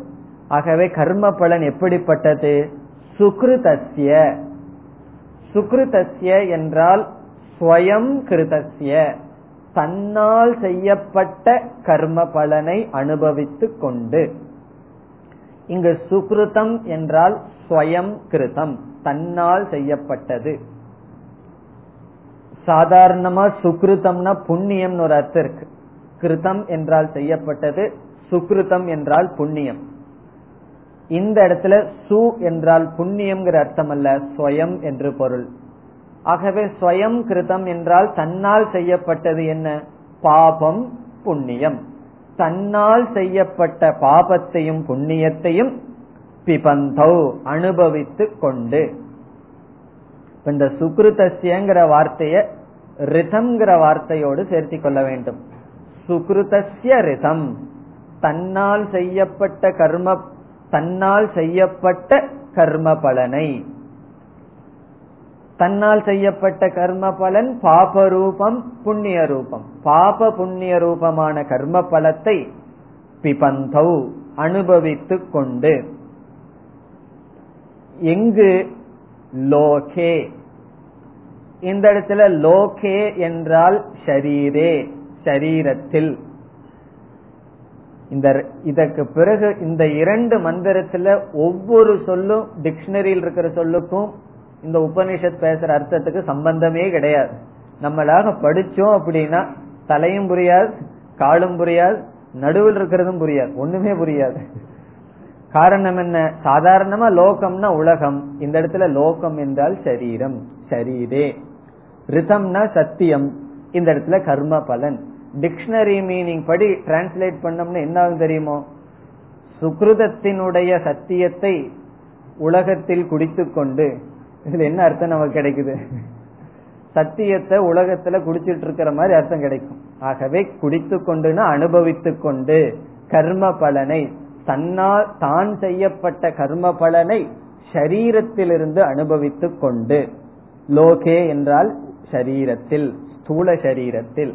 ஆகவே கர்ம பலன் எப்படிப்பட்டது? சுக்ருதஸ்ய. சுக்ருதஸ்ய என்றால் ஸ்வயம் கிருதஸ்ய. தன்னால் செய்யப்பட்ட கர்ம பலனை அனுபவித்துக் கொண்டு. இங்கு சுக்ருதம் என்றால் ஸ்வயம் கிருதம் தன்னால் செய்யப்பட்டது. சாதாரணமா சுக்ருதம்னா புண்ணியம்னு ஒரு அர்த்தம் இருக்கு. கிருதம் என்றால் செய்யப்பட்டது சுக்ருதம் என்றால் புண்ணியம். இந்த இடத்துல சு என்றால் புண்ணியம்ங்கிற அர்த்தம் அல்ல ஸ்வயம் என்று பொருள். ஆகவே ஸ்வயம் கிருதம் என்றால் தன்னால் செய்யப்பட்டது என்ன? பாபம் புண்ணியம். தன்னால் செய்யப்பட்ட பாபத்தையும் புண்ணியத்தையும் பிபந்தௌ அனுபவித்துக் கொண்டு. இந்த சுக்ருதஸ்யங்கிற வார்த்தைய ரிதம்ங்கிற வார்த்தையோடு சேர்த்தி கொள்ள வேண்டும். சுக்ருதஸ்ய ரிதம். தன்னால் செய்யப்பட்ட கர்ம தன்னால் செய்யப்பட்ட கர்ம பலனை. தன்னால் செய்யப்பட்ட கர்ம பலன் பாப ரூபம் புண்ணிய ரூபம் பாப புண்ணிய ரூபமான கர்ம பலத்தை பிபந்தௌ அனுபவித்துக் கொண்டு. எங்கு? லோகே. இந்த இடத்துல லோகே என்றால் ஷரீரே ஷரீரத்தில். இந்த இதற்கு பிறகு இந்த இரண்டு மந்திரத்துல ஒவ்வொரு சொல்லும் டிக்ஷனரியில் இருக்கிற சொல்லுக்கும் இந்த உபனிஷத் பேசுற அர்த்தத்துக்கு சம்பந்தமே கிடையாது. நம்மளாக படிச்சோம் அப்படின்னா தலையும் புரியாது காலும் புரியாது நடுவில் இருக்கிறதும் புரியாது ஒண்ணுமே புரியாது. காரணம் என்ன? சாதாரணமா லோகம்னா உலகம். இந்த இடத்துல லோகம் என்றால் சரீரம் சரீரே ரிதம்னா சத்தியம். இந்த இடத்துல கர்ம பலன். டிக்ஷனரி மீனிங் படி டிரான்ஸ்லேட் பண்ணோம்னா என்ன ஆகும் தெரியுமோ? சுக்ருதத்தினுடைய சத்தியத்தை உலகத்தில் குடித்துக்கொண்டு இதுல என்ன அர்த்தம் நமக்கு கிடைக்குது? சத்தியத்தை உலகத்துல குடிச்சிட்டு இருக்கிற மாதிரி அர்த்தம் கிடைக்கும். ஆகவே குடித்து கொண்டுனா அனுபவித்துக் கொண்டு கர்ம பலனை தன்னால் தான் செய்யப்பட்ட கர்ம பலனை சரீரத்திலிருந்து அனுபவித்துக் கொண்டு லோகே என்றால் சரீரத்தில் ஸ்தூல சரீரத்தில்.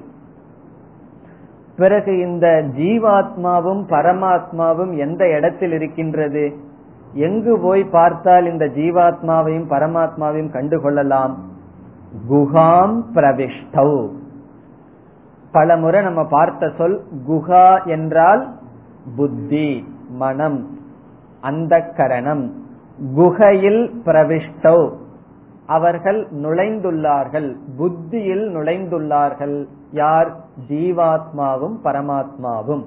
பிறகு இந்த ஜீவாத்மாவும் பரமாத்மாவும் எந்த இடத்தில் இருக்கின்றது? எங்கு போய் பார்த்தால் இந்த ஜீவாத்மாவையும் பரமாத்மாவையும் கண்டுகொள்ளலாம்? குஹாம் பிரவிஷ்டௌ. பல முறை நம்ம பார்த்த சொல் குஹா என்றால் புத்தி மனம் அந்த கரணம் குகையில் பிரவிஷ்டௌ. அவர்கள் நுழைந்துள்ளார்கள். புத்தியில் நுழைந்துள்ளார்கள். யார்? ஜீவாத்மாவும் பரமாத்மாவும்.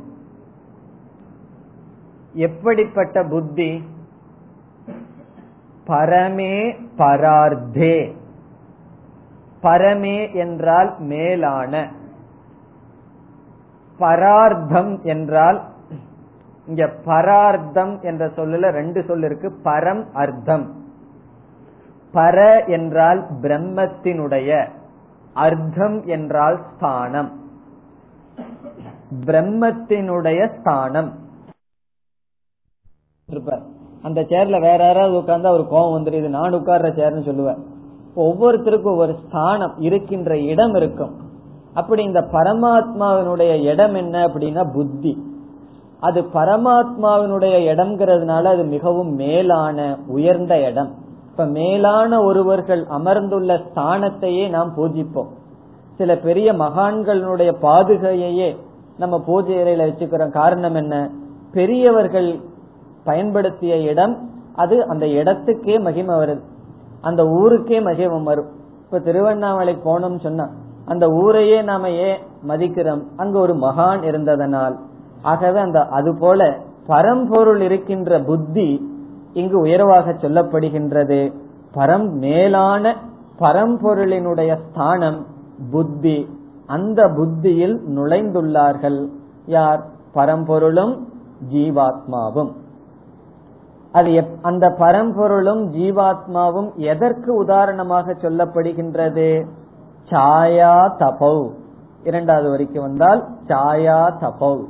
எப்படிப்பட்ட புத்தி? பரமே பரார்த்தே. பரமே என்றால் மேலான. பரார்த்தம் என்றால் இங்க பரார்த்தம் என்ற சொல்லல ரெண்டு சொல் இருக்கு பரம் அர்த்தம். பர என்றால் பிரம்மத்தினுடைய அர்த்தம் என்றால் ஸ்தானம். பிரம்மத்தினுடைய ஸ்தானம். அந்த சேர்ல வேற யாராவது உட்கார்ந்து அவர் கோபம் வந்துருது. நான் உட்கார்ற சேர்னு சொல்லுவேன் ஒவ்வொருத்தருக்கும் ஒரு ஸ்தானம் இருக்கின்ற இடம் இருக்கும். அப்படி இந்த பரமாத்மாவினுடைய இடம் என்ன அப்படின்னா புத்தி. அது பரமாத்மாவினுடைய இடம்ங்கிறதுனால அது மிகவும் மேலான உயர்ந்த இடம். இப்ப மேலான ஒருவர்கள் அமர்ந்துள்ள ஸ்தானத்தையே நாம் பூஜிப்போம். சில பெரிய மகான்களுடைய பாதுகையையே நம்ம பூஜை அறையில வச்சுக்கிறோம். காரணம் என்ன? பெரியவர்கள் பயன்படுத்திய இடம் அது அந்த இடத்துக்கே மகிமை வருது. அந்த ஊருக்கே மகிமை வரும். இப்ப திருவண்ணாமலை போனோம் சொன்னா அந்த ஊரையே நாம ஏன் மதிக்கிறோம்? அங்க ஒரு மகான் இருந்ததனால். ஆகவே அந்த அது போல பரம்பொருள் இருக்கின்ற புத்தி இங்கு உயர்வாக சொல்லப்படுகின்றது. பரம் மேலான பரம்பொருளினுடைய ஸ்தானம் புத்தி. அந்த புத்தியில் நுழைந்துள்ளார்கள். யார்? பரம்பொருளும் ஜீவாத்மாவும். அது அந்த பரம்பொருளும் ஜீவாத்மாவும் எதற்கு உதாரணமாக சொல்லப்படுகின்றது? சாயா தபௌ. இரண்டாவது வரைக்கும் வந்தால் சாயா தபௌ.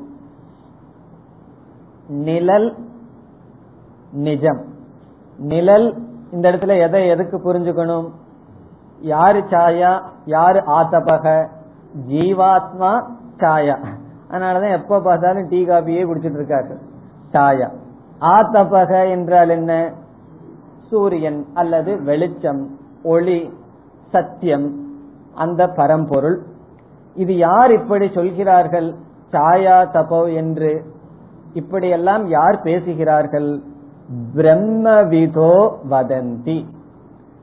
நிழல் நிஜம். நிழல் இந்த இடத்துல எதை எதுக்கு புரிஞ்சுக்கணும்? யாரு சாயா? யாரு ஆத்தபக? ஜீவாத்மா சாயா. அதனாலதான் எப்ப பார்த்தாலும் டீ காபியே குடிச்சிட்டு இருக்காரு சாயா. ஆத்தபக என்றால் என்ன? சூரியன் அல்லது வெளிச்சம் ஒளி சத்தியம் அந்த பரம்பொருள். இது யார் இப்படி சொல்கிறார்கள்? சாயா தபோ என்று. இப்படியெல்லாம் யார் பேசுகிறார்கள்? பிரம்மவிதோ வதந்தி.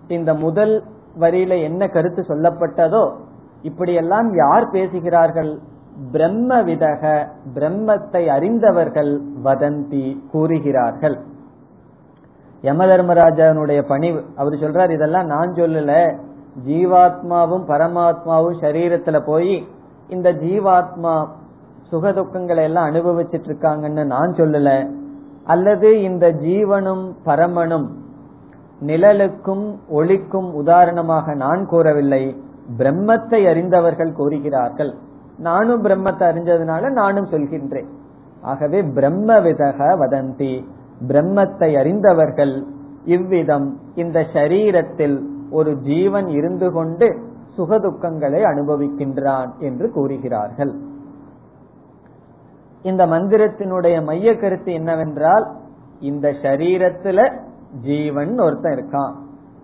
இந்த முதல் வரியில என்ன கருத்து சொல்லப்பட்டதோ இப்படியெல்லாம் யார் பேசுகிறார்கள்? பிரம்ம விதக பிரம்மத்தை அறிந்தவர்கள் வதந்தி கூறுகிறார்கள். யமதர்மராஜனுடைய பணிவு அவர் சொல்றார் இதெல்லாம் நான் சொல்லல. ஜீவாத்மாவும் பரமாத்மாவும் சரீரத்துல போய் இந்த ஜீவாத்மா சுகதுக்கங்களை எல்லாம் அனுபவிச்சிட்டு இருக்காங்கன்னு நான் சொல்லல. அல்லது இந்த ஜீவனும் பரமனும் நிழலுக்கும் ஒளிக்கும் உதாரணமாக நான் கூறவில்லை பிரம்மத்தை அறிந்தவர்கள் கூறுகிறார்கள். நானும் பிரம்மத்தை அறிஞ்சதுனால நானும் சொல்கின்றேன். ஆகவே பிரம்ம விதக வதந்தி பிரம்மத்தை அறிந்தவர்கள் இவ்விதம் இந்த சரீரத்தில் ஒரு ஜீவன் இருந்து கொண்டு சுகதுக்கங்களை அனுபவிக்கின்றான் என்று கூறுகிறார்கள். இந்த மந்திரத்தினுடைய மைய கருத்து என்னவென்றால் இந்த சரீரத்துல ஜீவன் ஒருத்தன் இருக்கான்.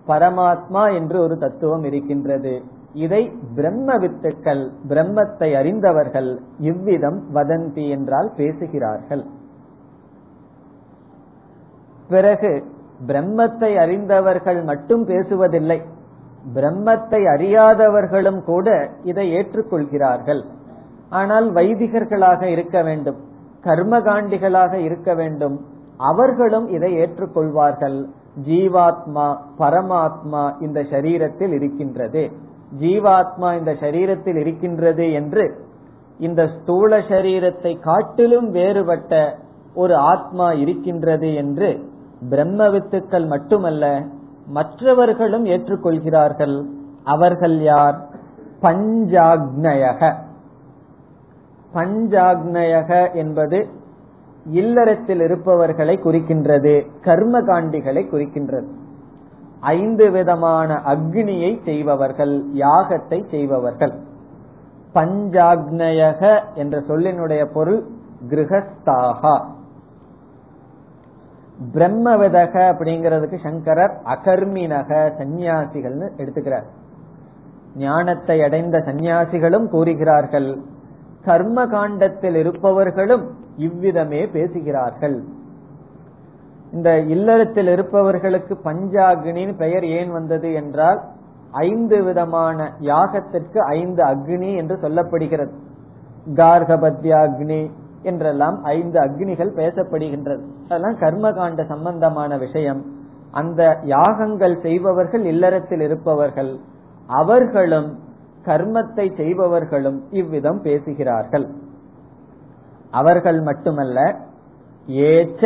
பரமாத்மா என்று ஒரு தத்துவம் இருக்கின்றது. இதை பிரம்ம வித்துக்கள் பிரம்மத்தை அறிந்தவர்கள் இவ்விதம் வதந்தி என்றால் பேசுகிறார்கள். பிறகு பிரம்மத்தை அறிந்தவர்கள் மட்டும் பேசுவதில்லை. பிரம்மத்தை அறியாதவர்களும் கூட இதை ஏற்றுக்கொள்கிறார்கள். ஆனால் வைதிகர்களாக இருக்க வேண்டும் கர்மகாண்டிகளாக இருக்க வேண்டும் அவர்களும் இதை ஏற்றுக்கொள்வார்கள். ஜீவாத்மா பரமாத்மா இந்த சரீரத்தில் இருக்கின்றது. ஜீவாத்மா இந்த சரீரத்தில் இருக்கின்றது என்று இந்த ஸ்தூல சரீரத்தை காட்டிலும் வேறுபட்ட ஒரு ஆத்மா இருக்கின்றது என்று பிரம்ம வித்துக்கள் மட்டுமல்ல மற்றவர்களும் ஏற்றுக்கொள்கிறார்கள். அவர்கள் யார்? பஞ்சாக்னயக பஞ்சாக்னயக என்பது இல்லறத்தில் இருப்பவர்களை குறிக்கின்றது கர்ம காண்டிகளை குறிக்கின்றது. ஐந்து விதமான அக்னியை செய்பவர்கள் யாகத்தை செய்பவர்கள். பஞ்சாக்னயக என்ற சொல்லினுடைய பொருள் கிரகஸ்தாகா பிரம்மவிதக அப்படிங்கிறதுக்கு சங்கரர் அகர்மினக சந்நியாசிகள்னு எடுத்துக்கிறார். ஞானத்தை அடைந்த சந்நியாசிகளும் கூறுகிறார்கள். கர்ம காண்டத்தில் இருப்பவர்களும் இவ்விதமே பேசுகிறார்கள். இந்த இல்லறத்தில் இருப்பவர்களுக்கு பஞ்சாக்னின்னு பெயர் ஏன் வந்தது என்றால் ஐந்து விதமான யாகத்திற்கு ஐந்து அக்னி என்று சொல்லப்படுகிறது. கார்கபத்யாக்னி என்றெல்லாம் ஐந்து அக்னிகள் பேசப்படுகின்றது. அதெல்லாம் கர்மகாண்ட சம்பந்தமான விஷயம். அந்த யாகங்கள் செய்பவர்கள் இல்லறத்தில் இருப்பவர்கள். அவர்களும் கர்மத்தை செய்பவர்களும் இவ்விதம் பேசுகிறார்கள். அவர்கள் மட்டுமல்ல ஏச்ச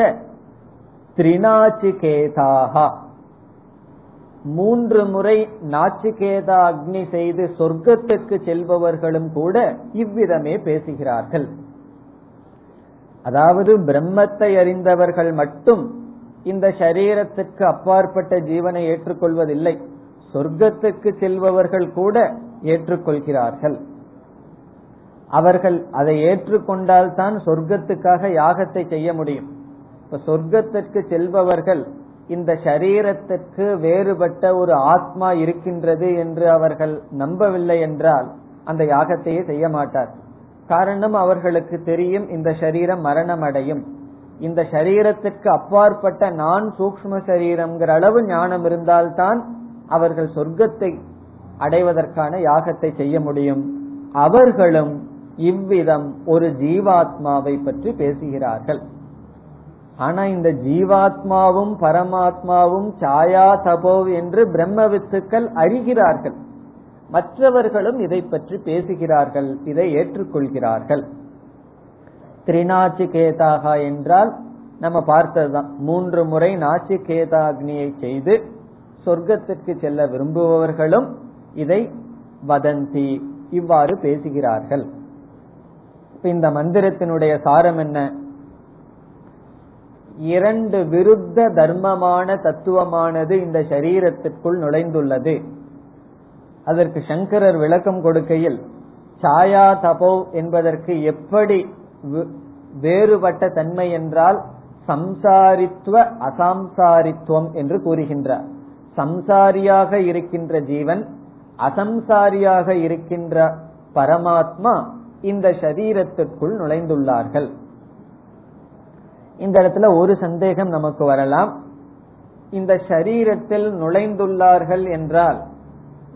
திரிநாச்சிகேதாகா மூன்று முறை நாச்சிகேதா அக்னி செய்து சொர்க்கத்துக்கு செல்பவர்களும் கூட இவ்விதமே பேசுகிறார்கள். அதாவது பிரம்மத்தை அறிந்தவர்கள் மட்டும் இந்த சரீரத்துக்கு அப்பாற்பட்ட ஜீவனை ஏற்றுக்கொள்வதில்லை. சொர்க்கத்துக்கு செல்பவர்கள் கூட ஏற்றுக்கொள்கிறார்கள். அவர்கள் அதை ஏற்றுக்கொண்டால் தான் சொர்க்கத்துக்காக யாகத்தை செய்ய முடியும். இப்ப சொர்க்கத்திற்கு செல்பவர்கள் இந்த சரீரத்திற்கு வேறுபட்ட ஒரு ஆத்மா இருக்கின்றது என்று அவர்கள் நம்பவில்லை என்றால் அந்த யாகத்தையே செய்ய மாட்டார். காரணம் அவர்களுக்கு தெரியும் இந்த சரீரம் மரணம் அடையும் இந்த சரீரத்திற்கு அப்பாற்பட்ட நான் சூக்ம சரீரம்ங்கிற அளவு ஞானம் இருந்தால்தான் அவர்கள் சொர்க்கத்தை அடைவதற்கான யாகத்தை செய்ய முடியும். அவர்களும் இவ்விதம் ஒரு ஜீவாத்மாவை பற்றி பேசுகிறார்கள். ஆனா இந்த ஜீவாத்மாவும் பரமாத்மாவும் சாயா தபோ என்று பிரம்ம வித்துக்கள் அறிகிறார்கள். மற்றவர்களும் இதை பற்றி பேசுகிறார்கள் இதை ஏற்றுக்கொள்கிறார்கள். திரிநாச்சிகேதாக என்றால் நம்ம பார்த்ததுதான். மூன்று முறை நாச்சிகேதாக்னியை செய்து சொர்க்கத்திற்கு செல்ல விரும்புபவர்களும் இதை வதந்தி இவ்வாறு பேசுகிறார்கள். இந்த மந்திரத்தினுடைய சாரம் என்ன? இரண்டு விருத்த தர்மமான தத்துவமானது இந்த சரீரத்திற்குள் நுழைந்துள்ளது. அதற்கு சங்கரர் விளக்கம் கொடுக்கையில் சாயா தபோ என்பதற்கு எப்படி வேறுபட்ட தன்மை என்றால் சம்சாரித்துவ அசாம்சாரித்துவம் என்று கூறுகின்றார். சம்சாரியாக இருக்கின்ற ஜீவன் அசம்சாரியாக இருக்கின்ற பரமாத்மா இந்த சரீரத்திற்குள் நுழைந்துள்ளார்கள். இந்த இடத்துல ஒரு சந்தேகம் நமக்கு வரலாம். இந்த சரீரத்தில் நுழைந்துள்ளார்கள் என்றால்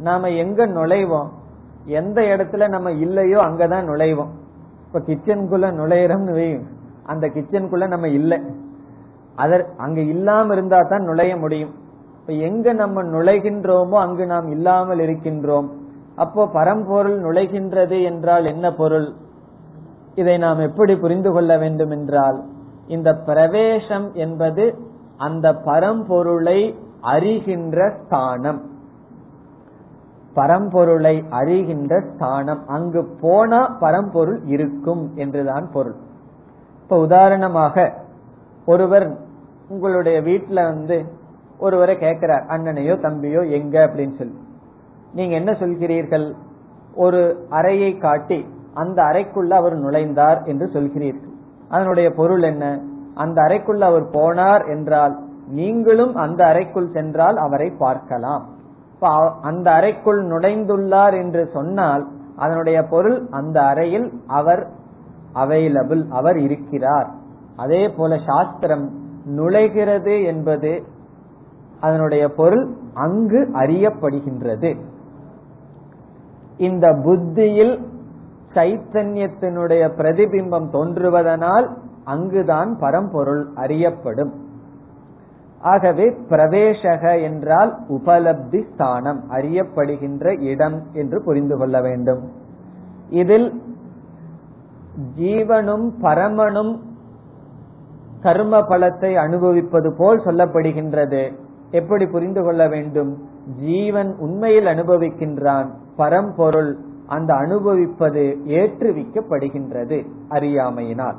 நாம எங்க நுழைவோம்? எந்த இடத்துல நம்ம இல்லையோ அங்கதான் நுழைவோம். இப்ப கிச்சனுக்குள்ள நுழையிறோம்னு வையும் அந்த கிச்சனுக்குள்ள நம்ம இல்லை. அதர் அங்க இல்லாம இருந்தா தான் நுழைய முடியும். எங்க நம்ம நுழைகின்றோமோ அங்கு நாம் இல்லாமல் இருக்கின்றோம். அப்போ பரம்பொருள் நுழைகின்றது என்றால் என்ன பொருள்? இதை நாம் எப்படி புரிந்து கொள்ள வேண்டும் என்றால் இந்த பிரவேசம் என்பது அந்த பரம்பொருளை அறிகின்ற ஸ்தானம். பரம்பொருளை அறிகின்ற ஸ்தானம். அங்கு போனா பரம்பொருள் இருக்கும் என்றுதான் பொருள். இப்ப உதாரணமாக ஒருவர் உங்களுடைய வீட்டில் வந்து ஒருவரை கேட்கிறார் அண்ணனையோ தம்பியோ எங்க? அப்படின்னு சொல்லி. நீங்க என்ன சொல்கிறீர்கள்? ஒரு அறையை காட்டி அந்த அறைக்குள்ள அவர் நுழைந்தார் என்று சொல்கிறீர்கள். அதனுடைய பொருள் என்ன? அந்த அறைக்குள்ள அவர் போனார் என்றால் நீங்களும் அந்த அறைக்குள் சென்றால் அவரை பார்க்கலாம். அந்த அறைக்குள் நுழைந்துள்ளார் என்று சொன்னால் அதனுடைய பொருள் அந்த அறையில் அவர் அவைலபிள் அவர் இருக்கிறார். அதே போல சாஸ்திரம் நுழைகிறது என்பது அதனுடைய பொருள் அங்கு அறியப்படுகின்றது. இந்த புத்தியில் சைத்தன்யத்தினுடைய பிரதிபிம்பம் தோன்றுவதனால் அங்குதான் பரம்பொருள் அறியப்படும். ஆகவே பிரவேசக என்றால் உபலப்தி ஸ்தானம் அறியப்படுகின்ற இடம் என்று புரிந்து கொள்ள வேண்டும். இதில் ஜீவனும் பரமனும் கர்ம பலத்தை அனுபவிப்பது போல் சொல்லப்படுகின்றது. எப்படி புரிந்து கொள்ள வேண்டும்? ஜீவன் உண்மையில் அனுபவிக்கின்றான். பரம்பொருள் அந்த அனுபவிப்பது ஏற்றுவிக்கப்படுகின்றது அறியாமையினால்.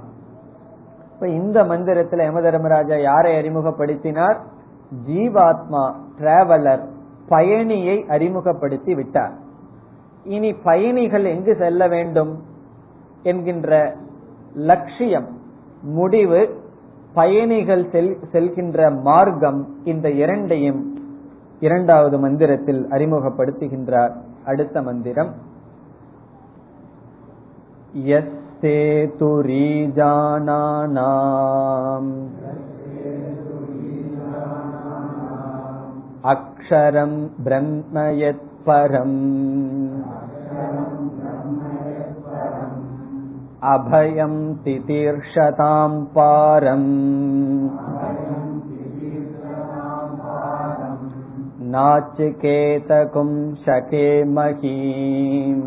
இப்ப இந்த மந்திரத்தில் யம தர்மராஜா யாரை அறிமுகப்படுத்தினார்? ஜீவாத்மா டிராவலர் பயணியை அறிமுகப்படுத்தி விட்டார். இனி பயணிகள் எங்கு செல்ல வேண்டும்? என்கின்ற லட்சியம் முடிவு பயணிகள் செல்கின்ற மார்க்கம் இந்த இரண்டையும் இரண்டாவது மந்திரத்தில் அறிமுகப்படுத்துகின்றார் அடுத்த மந்திரம் यस्ते तुरीजानानाम् अक्षरं ब्रह्म यत्परम् अभयं तितीर्षतां पारम् नाचिकेतकुं शकेमहीम्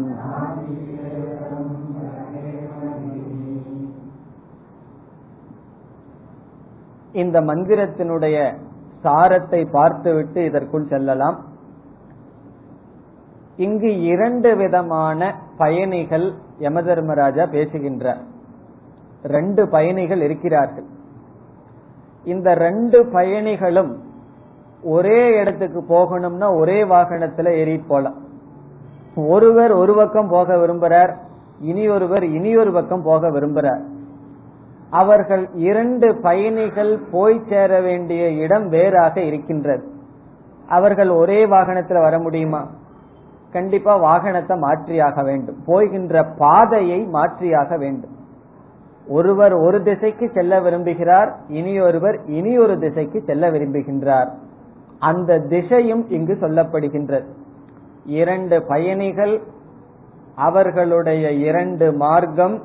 இந்த மந்திரத்தினுடைய சாரத்தை பார்த்துவிட்டு இதற்குள் செல்லலாம் இங்கு இரண்டு விதமான பயணிகள் யமதர்மராஜா பேசுகின்றார் ரெண்டு பயணிகள் இருக்கிறார்கள். இந்த ரெண்டு பயணிகளும் ஒரே இடத்துக்கு போகணும்னா ஒரே வாகனத்துல ஏறி போலாம். ஒருவர் ஒரு பக்கம் போக விரும்புறார் இனி ஒருவர் இனி ஒரு பக்கம் போக விரும்புறார். அவர்கள் இரண்டு பயணிகள் போய் சேர வேண்டிய இடம் வேறாக இருக்கின்றது. அவர்கள் ஒரே வாகனத்துல வர முடியுமா? கண்டிப்பா வாகனத்தை மாற்றியாக வேண்டும். போகின்ற பாதையை மாற்றியாக வேண்டும். ஒருவர் ஒரு திசைக்கு செல்ல விரும்புகிறார் இனியொருவர் இனி ஒரு திசைக்கு செல்ல விரும்புகின்றார். அந்த திசையும் இங்கு சொல்லப்படுகின்றது. இரண்டு பயணிகள் அவர்களுடைய இரண்டு மார்க்கம்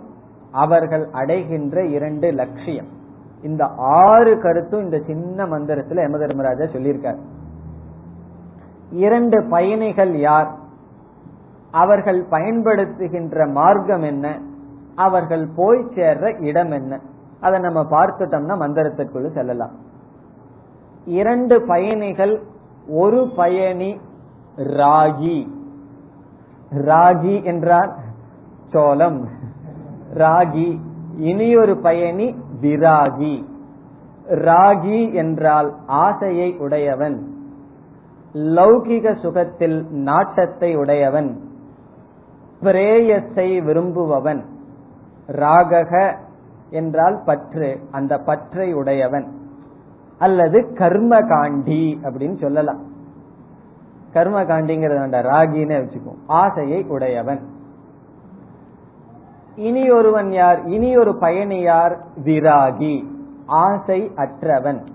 அவர்கள் அடைகின்ற இரண்டு லட்சியம். இந்த ஆறு கருத்தும் இந்த சின்ன மந்திரத்துல யம தர்மராஜா சொல்லியிருக்கார். இரண்டு பயணிகள் யார்? அவர்கள் பயன்படுத்துகின்ற மார்க்கம் என்ன? அவர்கள் போய் சேர்ற இடம் என்ன? அதை நம்ம பார்த்துட்டோம்னா மந்திரத்திற்குள்ள செல்லலாம். இரண்டு பயணிகள் ஒரு பயணி ராகி. ராகி என்றால் சோளம் ராகி இனியொரு பயணி விராகி. ராகி என்றால் ஆசையை உடையவன் லௌகிக சுகத்தில் நாட்டத்தை உடையவன். பிரேயஸை விரும்புபவன். ராகக என்றால் பற்று அந்த பற்றை உடையவன். அல்லது கர்மகாண்டி அப்படின்னு சொல்லலாம். கர்மகாண்டிங்கிறத ராகின்னு வச்சுக்கும் ஆசையை உடையவன். இனி ஒருவன் யார்? இனி ஒரு பயணி யார்? விராகி. ஆசை அற்றவன்.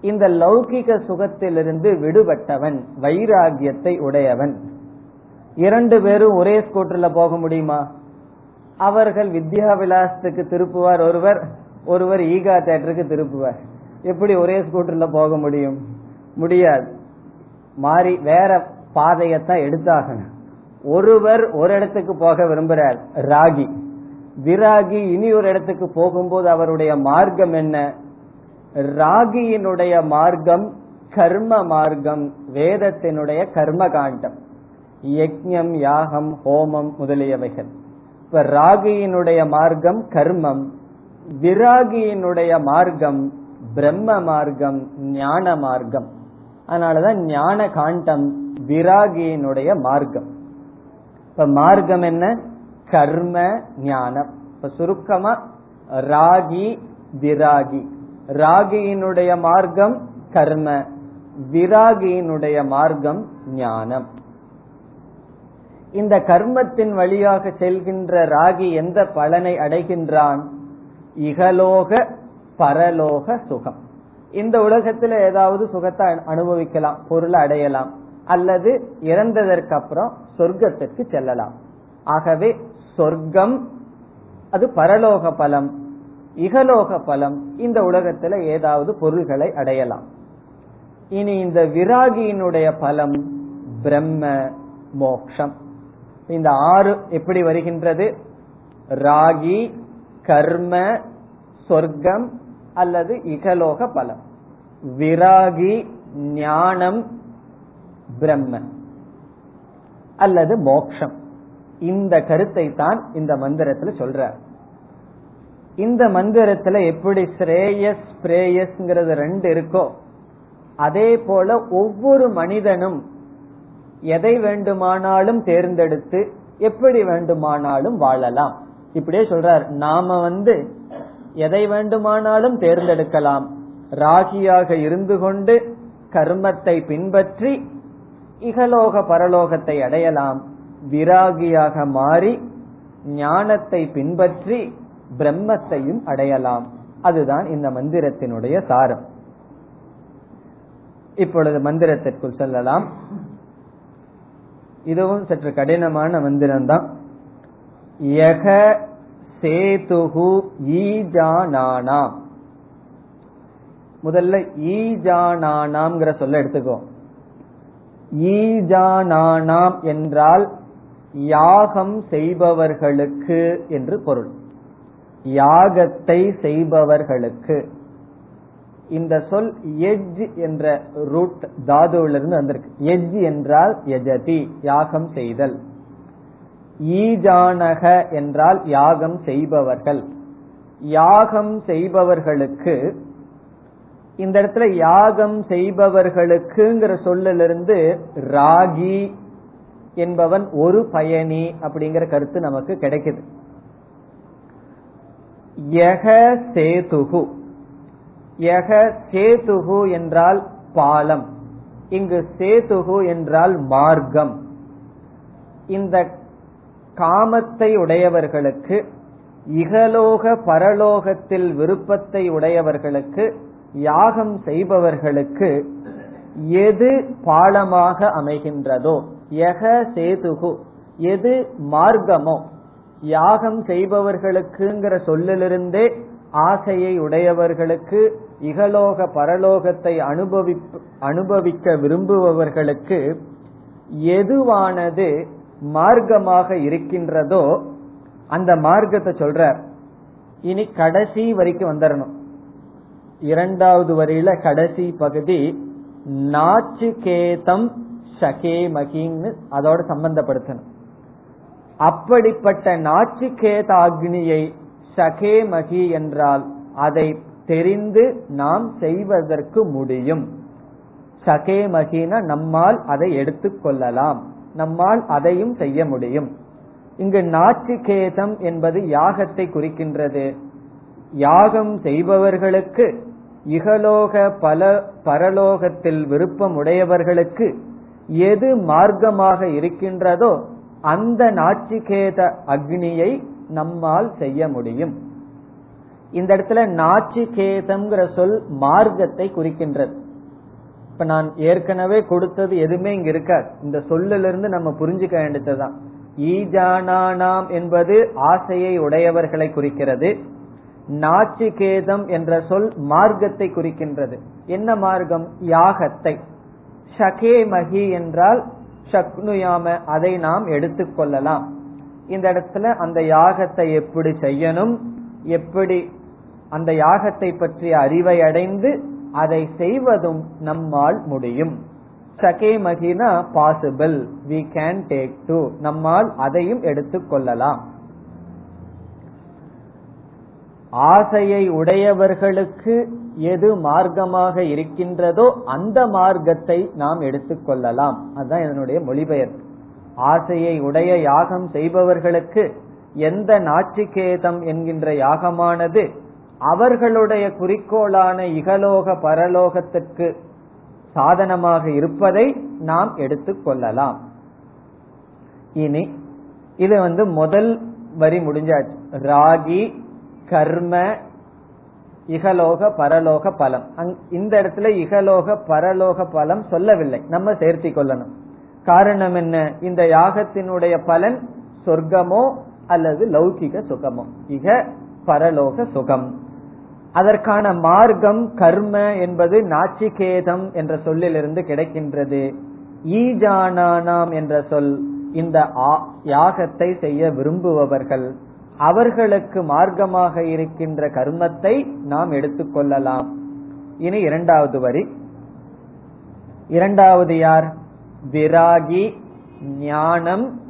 இந்த லௌகிக சுகத்திலிருந்து விடுபட்டவன் வைராகியத்தை உடையவன். இரண்டு பேரும் ஒரே ஸ்கூட்டர்ல போக முடியுமா? அவர்கள் வித்யா விலாசத்துக்கு திருப்புவார். ஒருவர் ஒருவர் ஈகா தேட்டருக்கு திருப்புவார். எப்படி ஒரே ஸ்கூட்டர்ல போக முடியும்? முடியாது. மாறி வேற பாதையத்தான் எடுத்தாகணும். ஒருவர் ஒரு இடத்துக்கு போக விரும்புறார். ராகி. விராகி இனி ஒரு இடத்துக்கு போகும்போது அவருடைய மார்க்கம் என்ன? ராகியினுடைய மார்க்கம் கர்ம மார்க்கம் வேதத்தினுடைய கர்ம காண்டம் யஜ்யம் யாகம் ஹோமம் முதலியவைகள். இப்ப ராகியினுடைய மார்க்கம் கர்மம் விராகியினுடைய மார்க்கம் பிரம்ம மார்க்கம் ஞான மார்க்கம். அதனாலதான் ஞான காண்டம் விராகியினுடைய மார்க்கம். இப்ப மார்க்கம் என்ன? கர்ம ஞானம். இப்ப சுருக்கமா ராகி விராகி. ராகியினுடைய மார்க்கம் கர்ம விராகியினுடைய மார்க்கம் ஞானம். இந்த கர்மத்தின் வழியாக செல்கின்ற ராகி எந்த பலனை அடைகின்றான்? இகலோக பரலோக சுகம். இந்த உலகத்துல ஏதாவது சுகத்தை அனுபவிக்கலாம் பொருளை அடையலாம். அல்லது இறந்ததற்கு அப்புறம் சொர்க்கத்திற்கு செல்லலாம். ஆகவே சொர்க்கம் அது பரலோக பலம். இகலோக பலம் இந்த உலகத்துல ஏதாவது பொருள்களை அடையலாம். இனி இந்த விராகியினுடைய பலம் பிரம்ம மோக்ஷம். இந்த ஆறு எப்படி வருகின்றது? ராகி கர்ம சொர்க்கம் அல்லது இகலோக பலம். விராகி ஞானம் பிரம்ம அல்லது மோக்ஷம். இந்த கருத்தை தான் இந்த மந்திரத்துல சொல்ற இந்த மந்திரத்துல எப்படி ஸ்ரேயஸ் பிரேயஸ்ங்கிறது ரெண்டு இருக்கோ அதே போல ஒவ்வொரு மனிதனும் எதை வேண்டுமானாலும் தேர்ந்தெடுத்து எப்படி வேண்டுமானாலும் வாழலாம். இப்படியே சொல்றார் நாம வந்து எதை வேண்டுமானாலும் தேர்ந்தெடுக்கலாம். ராகியாக இருந்து கொண்டு கர்மத்தை பின்பற்றி இகலோக பரலோகத்தை அடையலாம். விராகியாக மாறி ஞானத்தை பின்பற்றி பிரம்மத்தையும் அடையலாம். அதுதான் இந்த மந்திரத்தினுடைய சாரம். இப்பொழுது மந்திரத்திற்குள் செல்லலாம். இதுவும் சற்று கடினமான மந்திரம்தான். யக சேதுகு ஈஜானானாம் முதல்ல ஈஜானானாம்ங்கிற சொல்ல எடுத்துக்கோ. ஈஜானானாம் என்றால் யாகம் செய்பவர்களுக்கு என்று பொருள். யாகத்தை செய்பவர்களுக்கு. இந்த சொல் எஜ் என்ற ரூட் தாதுவிலிருந்து வந்திருக்கு. எஜ் என்றால் எஜதி யாகம் செய்தல். ஈஜானக என்றால் யாகம் செய்பவர்கள். யாகம் செய்பவர்களுக்கு இந்த இடத்துல யாகம் செய்பவர்களுக்குங்கிற சொல்லிலிருந்து ராகி என்பவன் ஒரு பயணி அப்படிங்கிற கருத்து நமக்கு கிடைக்குது. யக சேதுகு. யக சேதுகு என்றால் பாலம். இங்கு சேதுகு என்றால் மார்க்கம். இந்த காமத்தை உடையவர்களுக்கு இகலோக பரலோகத்தில் விருப்பத்தை உடையவர்களுக்கு யாகம் செய்பவர்களுக்கு எது பாலமாக அமைகின்றதோ யக சேதுகு எது மார்க்கமோ யாகம் செய்பவர்களுக்குங்கிற சொல்லிலிருந்தே ஆசையை உடையவர்களுக்கு இகலோக பரலோகத்தை அனுபவி அனுபவிக்க விரும்புபவர்களுக்கு எதுவானது மார்க்கமாக இருக்கின்றதோ அந்த மார்க்கத்தை சொல்றார். இனி கடைசி வரைக்கும் வந்துடணும் இரண்டாவது வரியில கடைசி பகுதி நாச்சுகேதம் ஷகேமகின்னு அதோட சம்பந்தப்படுத்தணும். அப்படிப்பட்ட நாச்சிகேத அக்னியை ஷகேமகி என்றால் அதை தெரிந்து நாம் செய்வதற்கு முடியும். சகே மகின நம்மால் அதை எடுத்துக்கொள்ளலாம் நம்மால் அதையும் செய்ய முடியும். இங்கு நாச்சிகேதம் என்பது யாகத்தை குறிக்கின்றது. யாகம் செய்பவர்களுக்கு இகலோக பல பரலோகத்தில் விருப்பம் உடையவர்களுக்கு எது மார்க்கமாக இருக்கின்றதோ அந்த நாச்சிகேத அக்னியை நம்மால் செய்ய முடியும். இந்த இடத்துல நாச்சிகேதம்ங்கிற சொல் மார்க்கத்தை குறிக்கின்றது. இப்ப நான் ஏற்கனவே கொடுத்தது எதுவுமே இங்க இருக்காது. இந்த சொல்லிலிருந்து நம்ம புரிஞ்சுக்க வேண்டியதுதான். ஈஜானானாம் என்பது ஆசையை உடையவர்களை குறிக்கிறது. நாச்சிகேதம் என்ற சொல் மார்க்கத்தை குறிக்கின்றது. என்ன மார்க்கம்? யாகத்தை. ஷகே மகி என்றால் ஷக்னுயாம அதை நாம் எடுத்துக்கொள்ளலாம் இந்த இடத்துல அந்த யாகத்தை எப்படி செய்யணும்? எப்படி அந்த யாகத்தை பற்றிய அறிவை அடைந்து அதை செய்வதும் நம்மால் முடியும். சகே மகினா possible we can take to நம்மால் அதையும் எடுத்துக்கொள்ளலாம் ஆசையை உடையவர்களுக்கு எது மார்க்கமாக இருக்கின்றதோ அந்த மார்க்கத்தை நாம் எடுத்துக்கொள்ளலாம் அதுதான் இதனுடைய மொழிபெயர்ப்பு ஆசையை உடைய யாகம் செய்பவர்களுக்கு எந்த நாச்சிகேதம் என்கின்ற யாகமானது அவர்களுடைய குறிக்கோளான இகலோக பரலோகத்திற்கு சாதனமாக இருப்பதை நாம் எடுத்துக்கொள்ளலாம் இனி இது வந்து முதல் வரி முடிஞ்சாச்சு. ராகி கர்ம இகலோக பரலோக பலம். இந்த இடத்துல இகலோக பரலோக பலம் சொல்லவில்லை. நம்ம சேர்த்தி கொள்ளணும். காரணம் என்ன? இந்த யாகத்தினுடைய பலன் சொர்க்கமோ அல்லது லௌகிக சுகமோ. இக பரலோக சுகம். அதற்கான மார்க்கம் கர்ம என்பது நாச்சிகேதம் என்ற சொல்லிலிருந்து கிடைக்கின்றது. ஈஜானானாம் என்ற சொல் இந்த யாகத்தை செய்ய விரும்புபவர்கள். அவர்களுக்கு மார்க்கமாக இருக்கின்ற கர்மத்தை நாம் எடுத்துக்கொள்ளலாம் இனி இரண்டாவது வரி. இரண்டாவது யார்? விராகி ஞானம்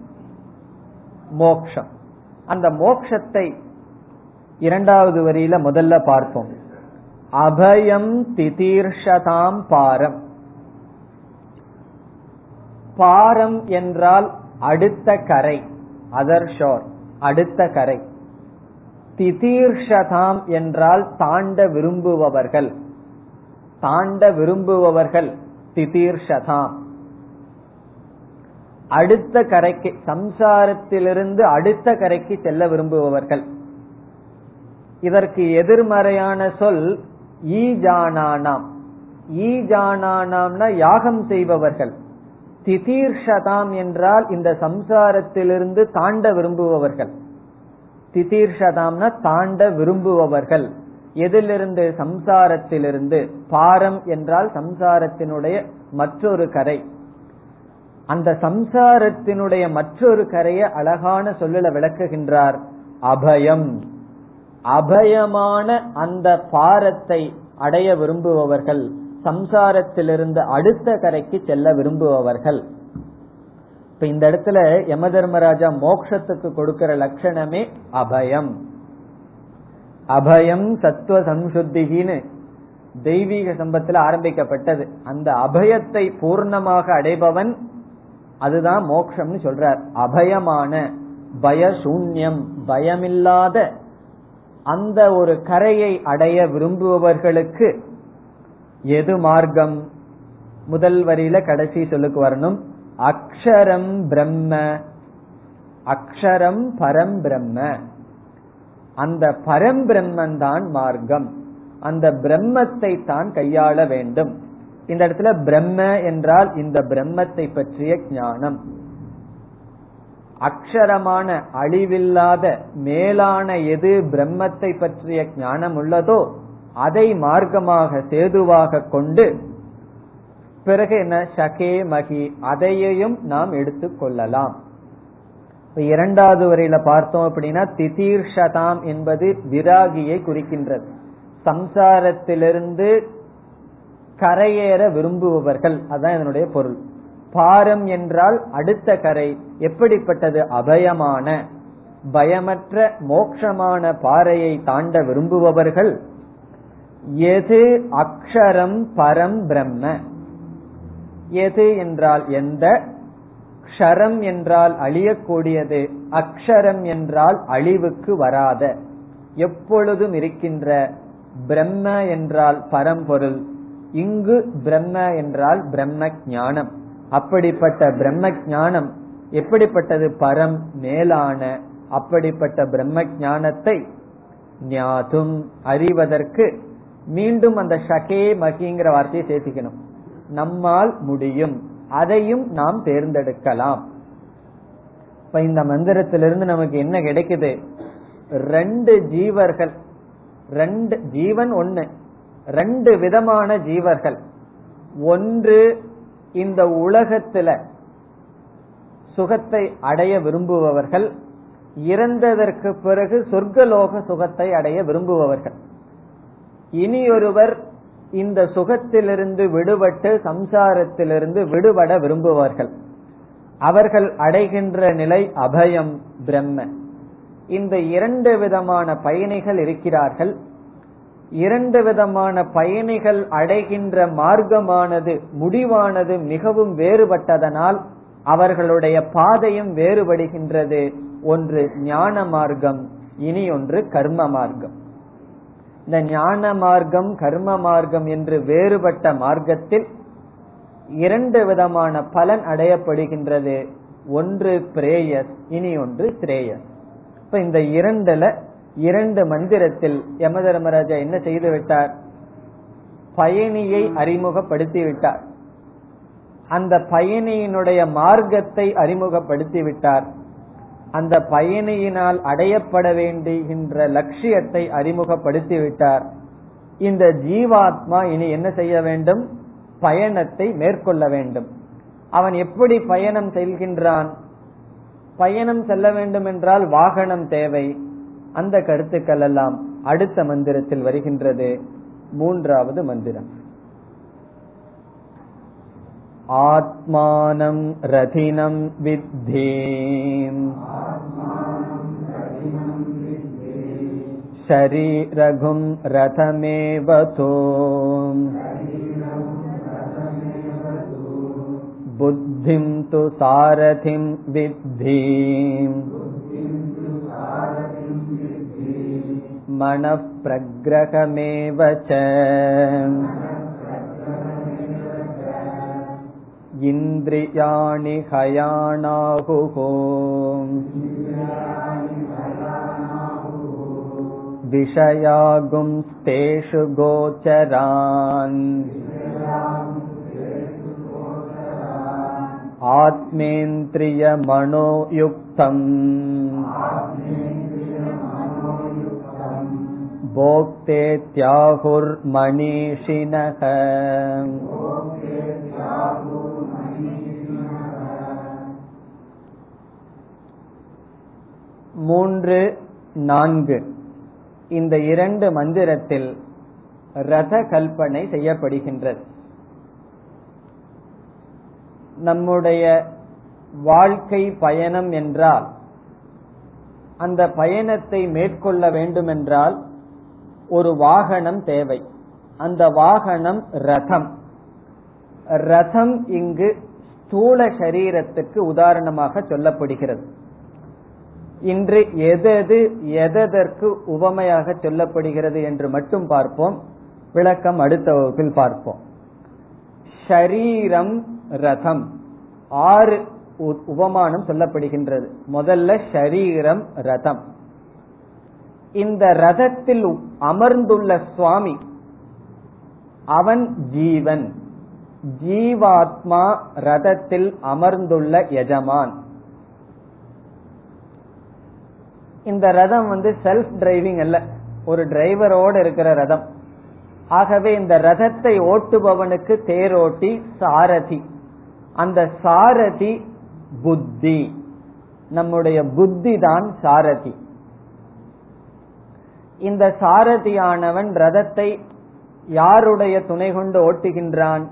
மோக்ஷம். அந்த மோக்ஷத்தை இரண்டாவது வரியில முதல்ல பார்ப்போம். அபயம் திதீர்ஷதாம் பாரம். பாரம் என்றால் அடுத்த கரை. அதர் ஷோர் அடுத்த கரை. திதீர்ஷதாம் என்றால் தாண்ட விரும்புபவர்கள். தாண்ட விரும்புபவர்கள் திதீர்ஷதாம். அடுத்த கரைக்கு சம்சாரத்திலிருந்து அடுத்த கரைக்கு செல்ல விரும்புபவர்கள். இதற்கு எதிர்மறையான சொல் ஈஜானானாம். ஈஜானானாம்னா யாகம் செய்பவர்கள். திதீர்ஷதாம் என்றால் இந்த சம்சாரத்திலிருந்து தாண்ட விரும்புபவர்கள். திதீர்ஷதாம்னா தாண்ட விரும்புபவர்கள். எதிலிருந்து? சம்சாரத்திலிருந்து. பாரம் என்றால் சம்சாரத்தினுடைய மற்றொரு கரை. அந்த சம்சாரத்தினுடைய மற்றொரு கரையை அழகான சொல்லல விளக்குகின்றார். அபயம். அபயமான அந்த பாரத்தை அடைய விரும்புபவர்கள் சம்சாரத்திலிருந்து அடுத்த கரைக்கு செல்ல விரும்புபவர்கள். இப்ப இந்த இடத்துல யம தர்மராஜா மோக்ஷத்துக்கு கொடுக்கிற லட்சணமே அபயம். அபயம் சத்துவ சம்சுத்திகின்னு தெய்வீக சம்பத்தில் ஆரம்பிக்கப்பட்டது. அந்த அபயத்தை பூர்ணமாக அடைபவன் அதுதான் மோக்ஷம்னு சொல்றார். அபயமான பயசூன்யம் பயமில்லாத அந்த ஒரு கரையை அடைய விரும்புபவர்களுக்கு எது மார்க்கம்? முதல் வரியில கடைசி சொல்லுக்கு வரணும். அக்ஷரம் பிரம்ம. அக்ஷரம் பரம் பிரம்ம. அந்த பரம் பிரம்மன் தான் மார்க்கம். அந்த பிரம்மத்தை தான் கையாள வேண்டும். இந்த இடத்துல பிரம்ம என்றால் இந்த பிரம்மத்தை பற்றிய ஞானம். அக்ஷரமான அழிவில்லாத மேலான எது பிரம்மத்தை பற்றிய ஞானம் உள்ளதோ அதை மார்க்கமாக சேதுவாக கொண்டு பிறகு என்ன? ஷகே மகி. அதையையும் நாம் எடுத்துக்கொள்ளலாம் இரண்டாவது வரையில பார்த்தோம் அப்படின்னா திதீர்ஷதாம் என்பது விராகியை குறிக்கின்றது. சம்சாரத்திலிருந்து கரையேற விரும்புபவர்கள். அதான் இதனுடைய பொருள். பாரம் என்றால் அடுத்த கரை. எப்படிப்பட்டது? அபயமான. பயமற்ற மோட்சமான பாறையை தாண்ட விரும்புபவர்கள் எது அக்ஷரம் பரம் பிரம்ம? எது என்றால் எந்த? க்ஷரம் என்றால் அழியக்கூடியது. அக்ஷரம் என்றால் அழிவுக்கு வராத. எப்பொழுதும் இருக்கின்ற பிரம்ம என்றால் பரம்பொருள். இங்கு பிரம்ம என்றால் பிரம்ம ஞானம். அப்படிப்பட்ட பிரம்ம ஞானம் எப்படிப்பட்டது? பரம் மேலான அப்படிப்பட்ட பிரம்ம ஞானத்தை ஞாதும் அறிவதற்கு மீண்டும் அந்த ஷகே மகிங்கிற வார்த்தையை சேர்த்துக்கணும். நம்மால் முடியும். அதையும் நாம் தேர்ந்தெடுக்கலாம். இப்ப இந்த மந்திரத்திலிருந்து நமக்கு என்ன கிடைக்குது? ரெண்டு ஜீவர்கள் ரெண்டு ஜீவன் ஒண்ணு ரெண்டு விதமான ஜீவர்கள். ஒன்று இந்த உலகத்துல சுகத்தை அடைய விரும்புபவர்கள் இறந்ததற்கு பிறகு சொர்க்கலோக சுகத்தை அடைய விரும்புபவர்கள். இனியொருவர் இந்த சுகத்திலிருந்து விடுபட்டு சம்சாரத்திலிருந்து விடுபட விரும்புவார்கள். அவர்கள் அடைகின்ற நிலை அபயம் பிரம்ம. இந்த இரண்டு விதமான பயணிகள் இருக்கிறார்கள். இரண்டு விதமான பயணிகள் அடைகின்ற மார்க்கமானது முடிவானது மிகவும் வேறுபட்டதனால் அவர்களுடைய பாதையும் வேறுபடுகின்றது. ஒன்று ஞான மார்க்கம் இனி ஒன்று கர்ம மார்க்கம். இந்த ஞான மார்க்கம் கர்ம மார்க்கம் என்று வேறுபட்ட மார்க்கத்தில் இரண்டு விதமான பலன் அடையப்படுகின்றது. ஒன்று பிரேயஸ் இனி ஒன்று ஸ்ரேயஸ் இப்ப இந்த இரண்டுல இரண்டு மந்திரத்தில் யம தர்மராஜா என்ன செய்து விட்டார்? பயணியை அறிமுகப்படுத்தி விட்டார் அந்த பயணியினுடைய மார்க்கத்தை அறிமுகப்படுத்தி விட்டார் அந்த பயணியினால் அடையப்பட வேண்டுகின்ற லட்சியத்தை அறிமுகப்படுத்தி விட்டார் இந்த ஜீவாத்மா இனி என்ன செய்ய வேண்டும்? பயணத்தை மேற்கொள்ள வேண்டும். அவன் எப்படி பயணம் செல்கின்றான்? பயணம் செல்ல வேண்டும் என்றால் வாகனம் தேவை. அந்த கருத்துக்கள் எல்லாம் அடுத்த மந்திரத்தில் வருகின்றது மூன்றாவது மந்திரம் ஆத்மானம் ரதினம் வித்தி शरीरघुं रथमेव तो बुद्धिं तु सारथिं विद्धि मनः प्रग्रहमेव च इन्द्रियाणि हयाणाहुः विषयागुंस्तेषु गोचरान् आत्मेन्द्रियमनोयुक्तम् भोक्तेत्याहुर्मनीषिणः மூன்று நான்கு இந்த இரண்டு மந்திரத்தில் ரத கல்பனை செய்யப்படுகின்றது நம்முடைய வாழ்க்கை பயணம் என்றால் அந்த பயணத்தை மேற்கொள்ள வேண்டுமென்றால் ஒரு வாகனம் தேவை. அந்த வாகனம் ரதம். ரதம் இங்கு ஸ்தூல சரீரத்துக்கு உதாரணமாக சொல்லப்படுகிறது. இன்று எதது எதற்கு உவமையாக சொல்லப்படுகிறது என்று மட்டும் பார்ப்போம். விளக்கம் அடுத்த வகுப்பில் பார்ப்போம். ஷரீரம் ரதம். ஆறு உபமானம் சொல்லப்படுகின்றது. முதல்ல ஷரீரம் ரதம். இந்த ரதத்தில் அமர்ந்துள்ள சுவாமி அவன் ஜீவன். ஜீவாத்மா ரதத்தில் அமர்ந்துள்ள எஜமான். இந்த ரதம் வந்து செல்ஃப் டிரைவிங் அல்ல. ஒரு டிரைவரோடு இருக்கிற ரதம். ஆகவே இந்த ரதத்தை ஓட்டுபவனுக்கு தேரோட்டி சாரதி. அந்த சாரதி புத்தி. நம்முடைய புத்தி தான் சாரதி. இந்த சாரதியானவன் ரதத்தை யாருடைய துணை கொண்டு ஓட்டுகின்றான்?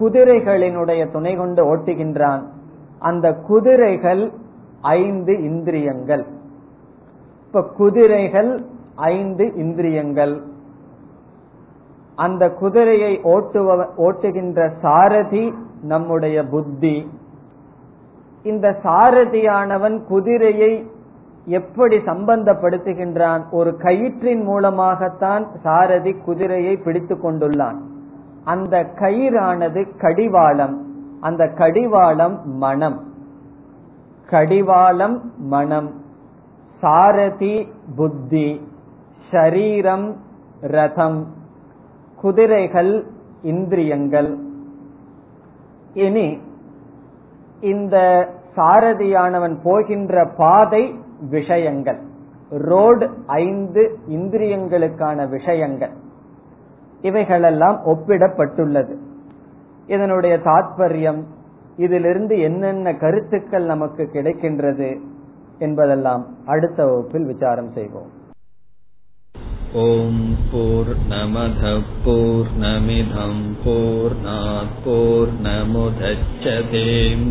குதிரைகளினுடைய துணை கொண்டு ஓட்டுகின்றான். அந்த குதிரைகள் ஐந்து இந்திரியங்கள். இப்ப குதிரைகள் ஐந்து இந்திரியங்கள். அந்த குதிரையை ஓட்டுவ ஓட்டுகின்ற சாரதி நம்முடைய புத்தி. இந்த சாரதியானவன் குதிரையை எப்படி சம்பந்தப்படுத்துகின்றான்? ஒரு கயிற்றின் மூலமாகத்தான் சாரதி குதிரையை பிடித்து கொண்டுள்ளான். அந்த கயிறானது கடிவாளம். அந்த கடிவாளம் மனம். கடிவாளம் மனம். சாரதி புத்தி. ஷரீரம் ரதம். குதிரைகள் இந்திரியங்கள். இனி இந்த சாரதியானவன் போகின்ற பாதை விஷயங்கள். ரோடு ஐந்து இந்திரியங்களுக்கான விஷயங்கள். இவைகளெல்லாம் ஒப்பிடப்பட்டுள்ளது. இதனுடைய தாத்பரியம் இதிலிருந்து என்னென்ன கருத்துக்கள் நமக்கு கிடைக்கின்றது என்பதெல்லாம் அடுத்த வகுப்பில் விசாரம் செய்வோம். ஓம் போர் நமத போர் நமிதம் போர் நமுதச்சதேம்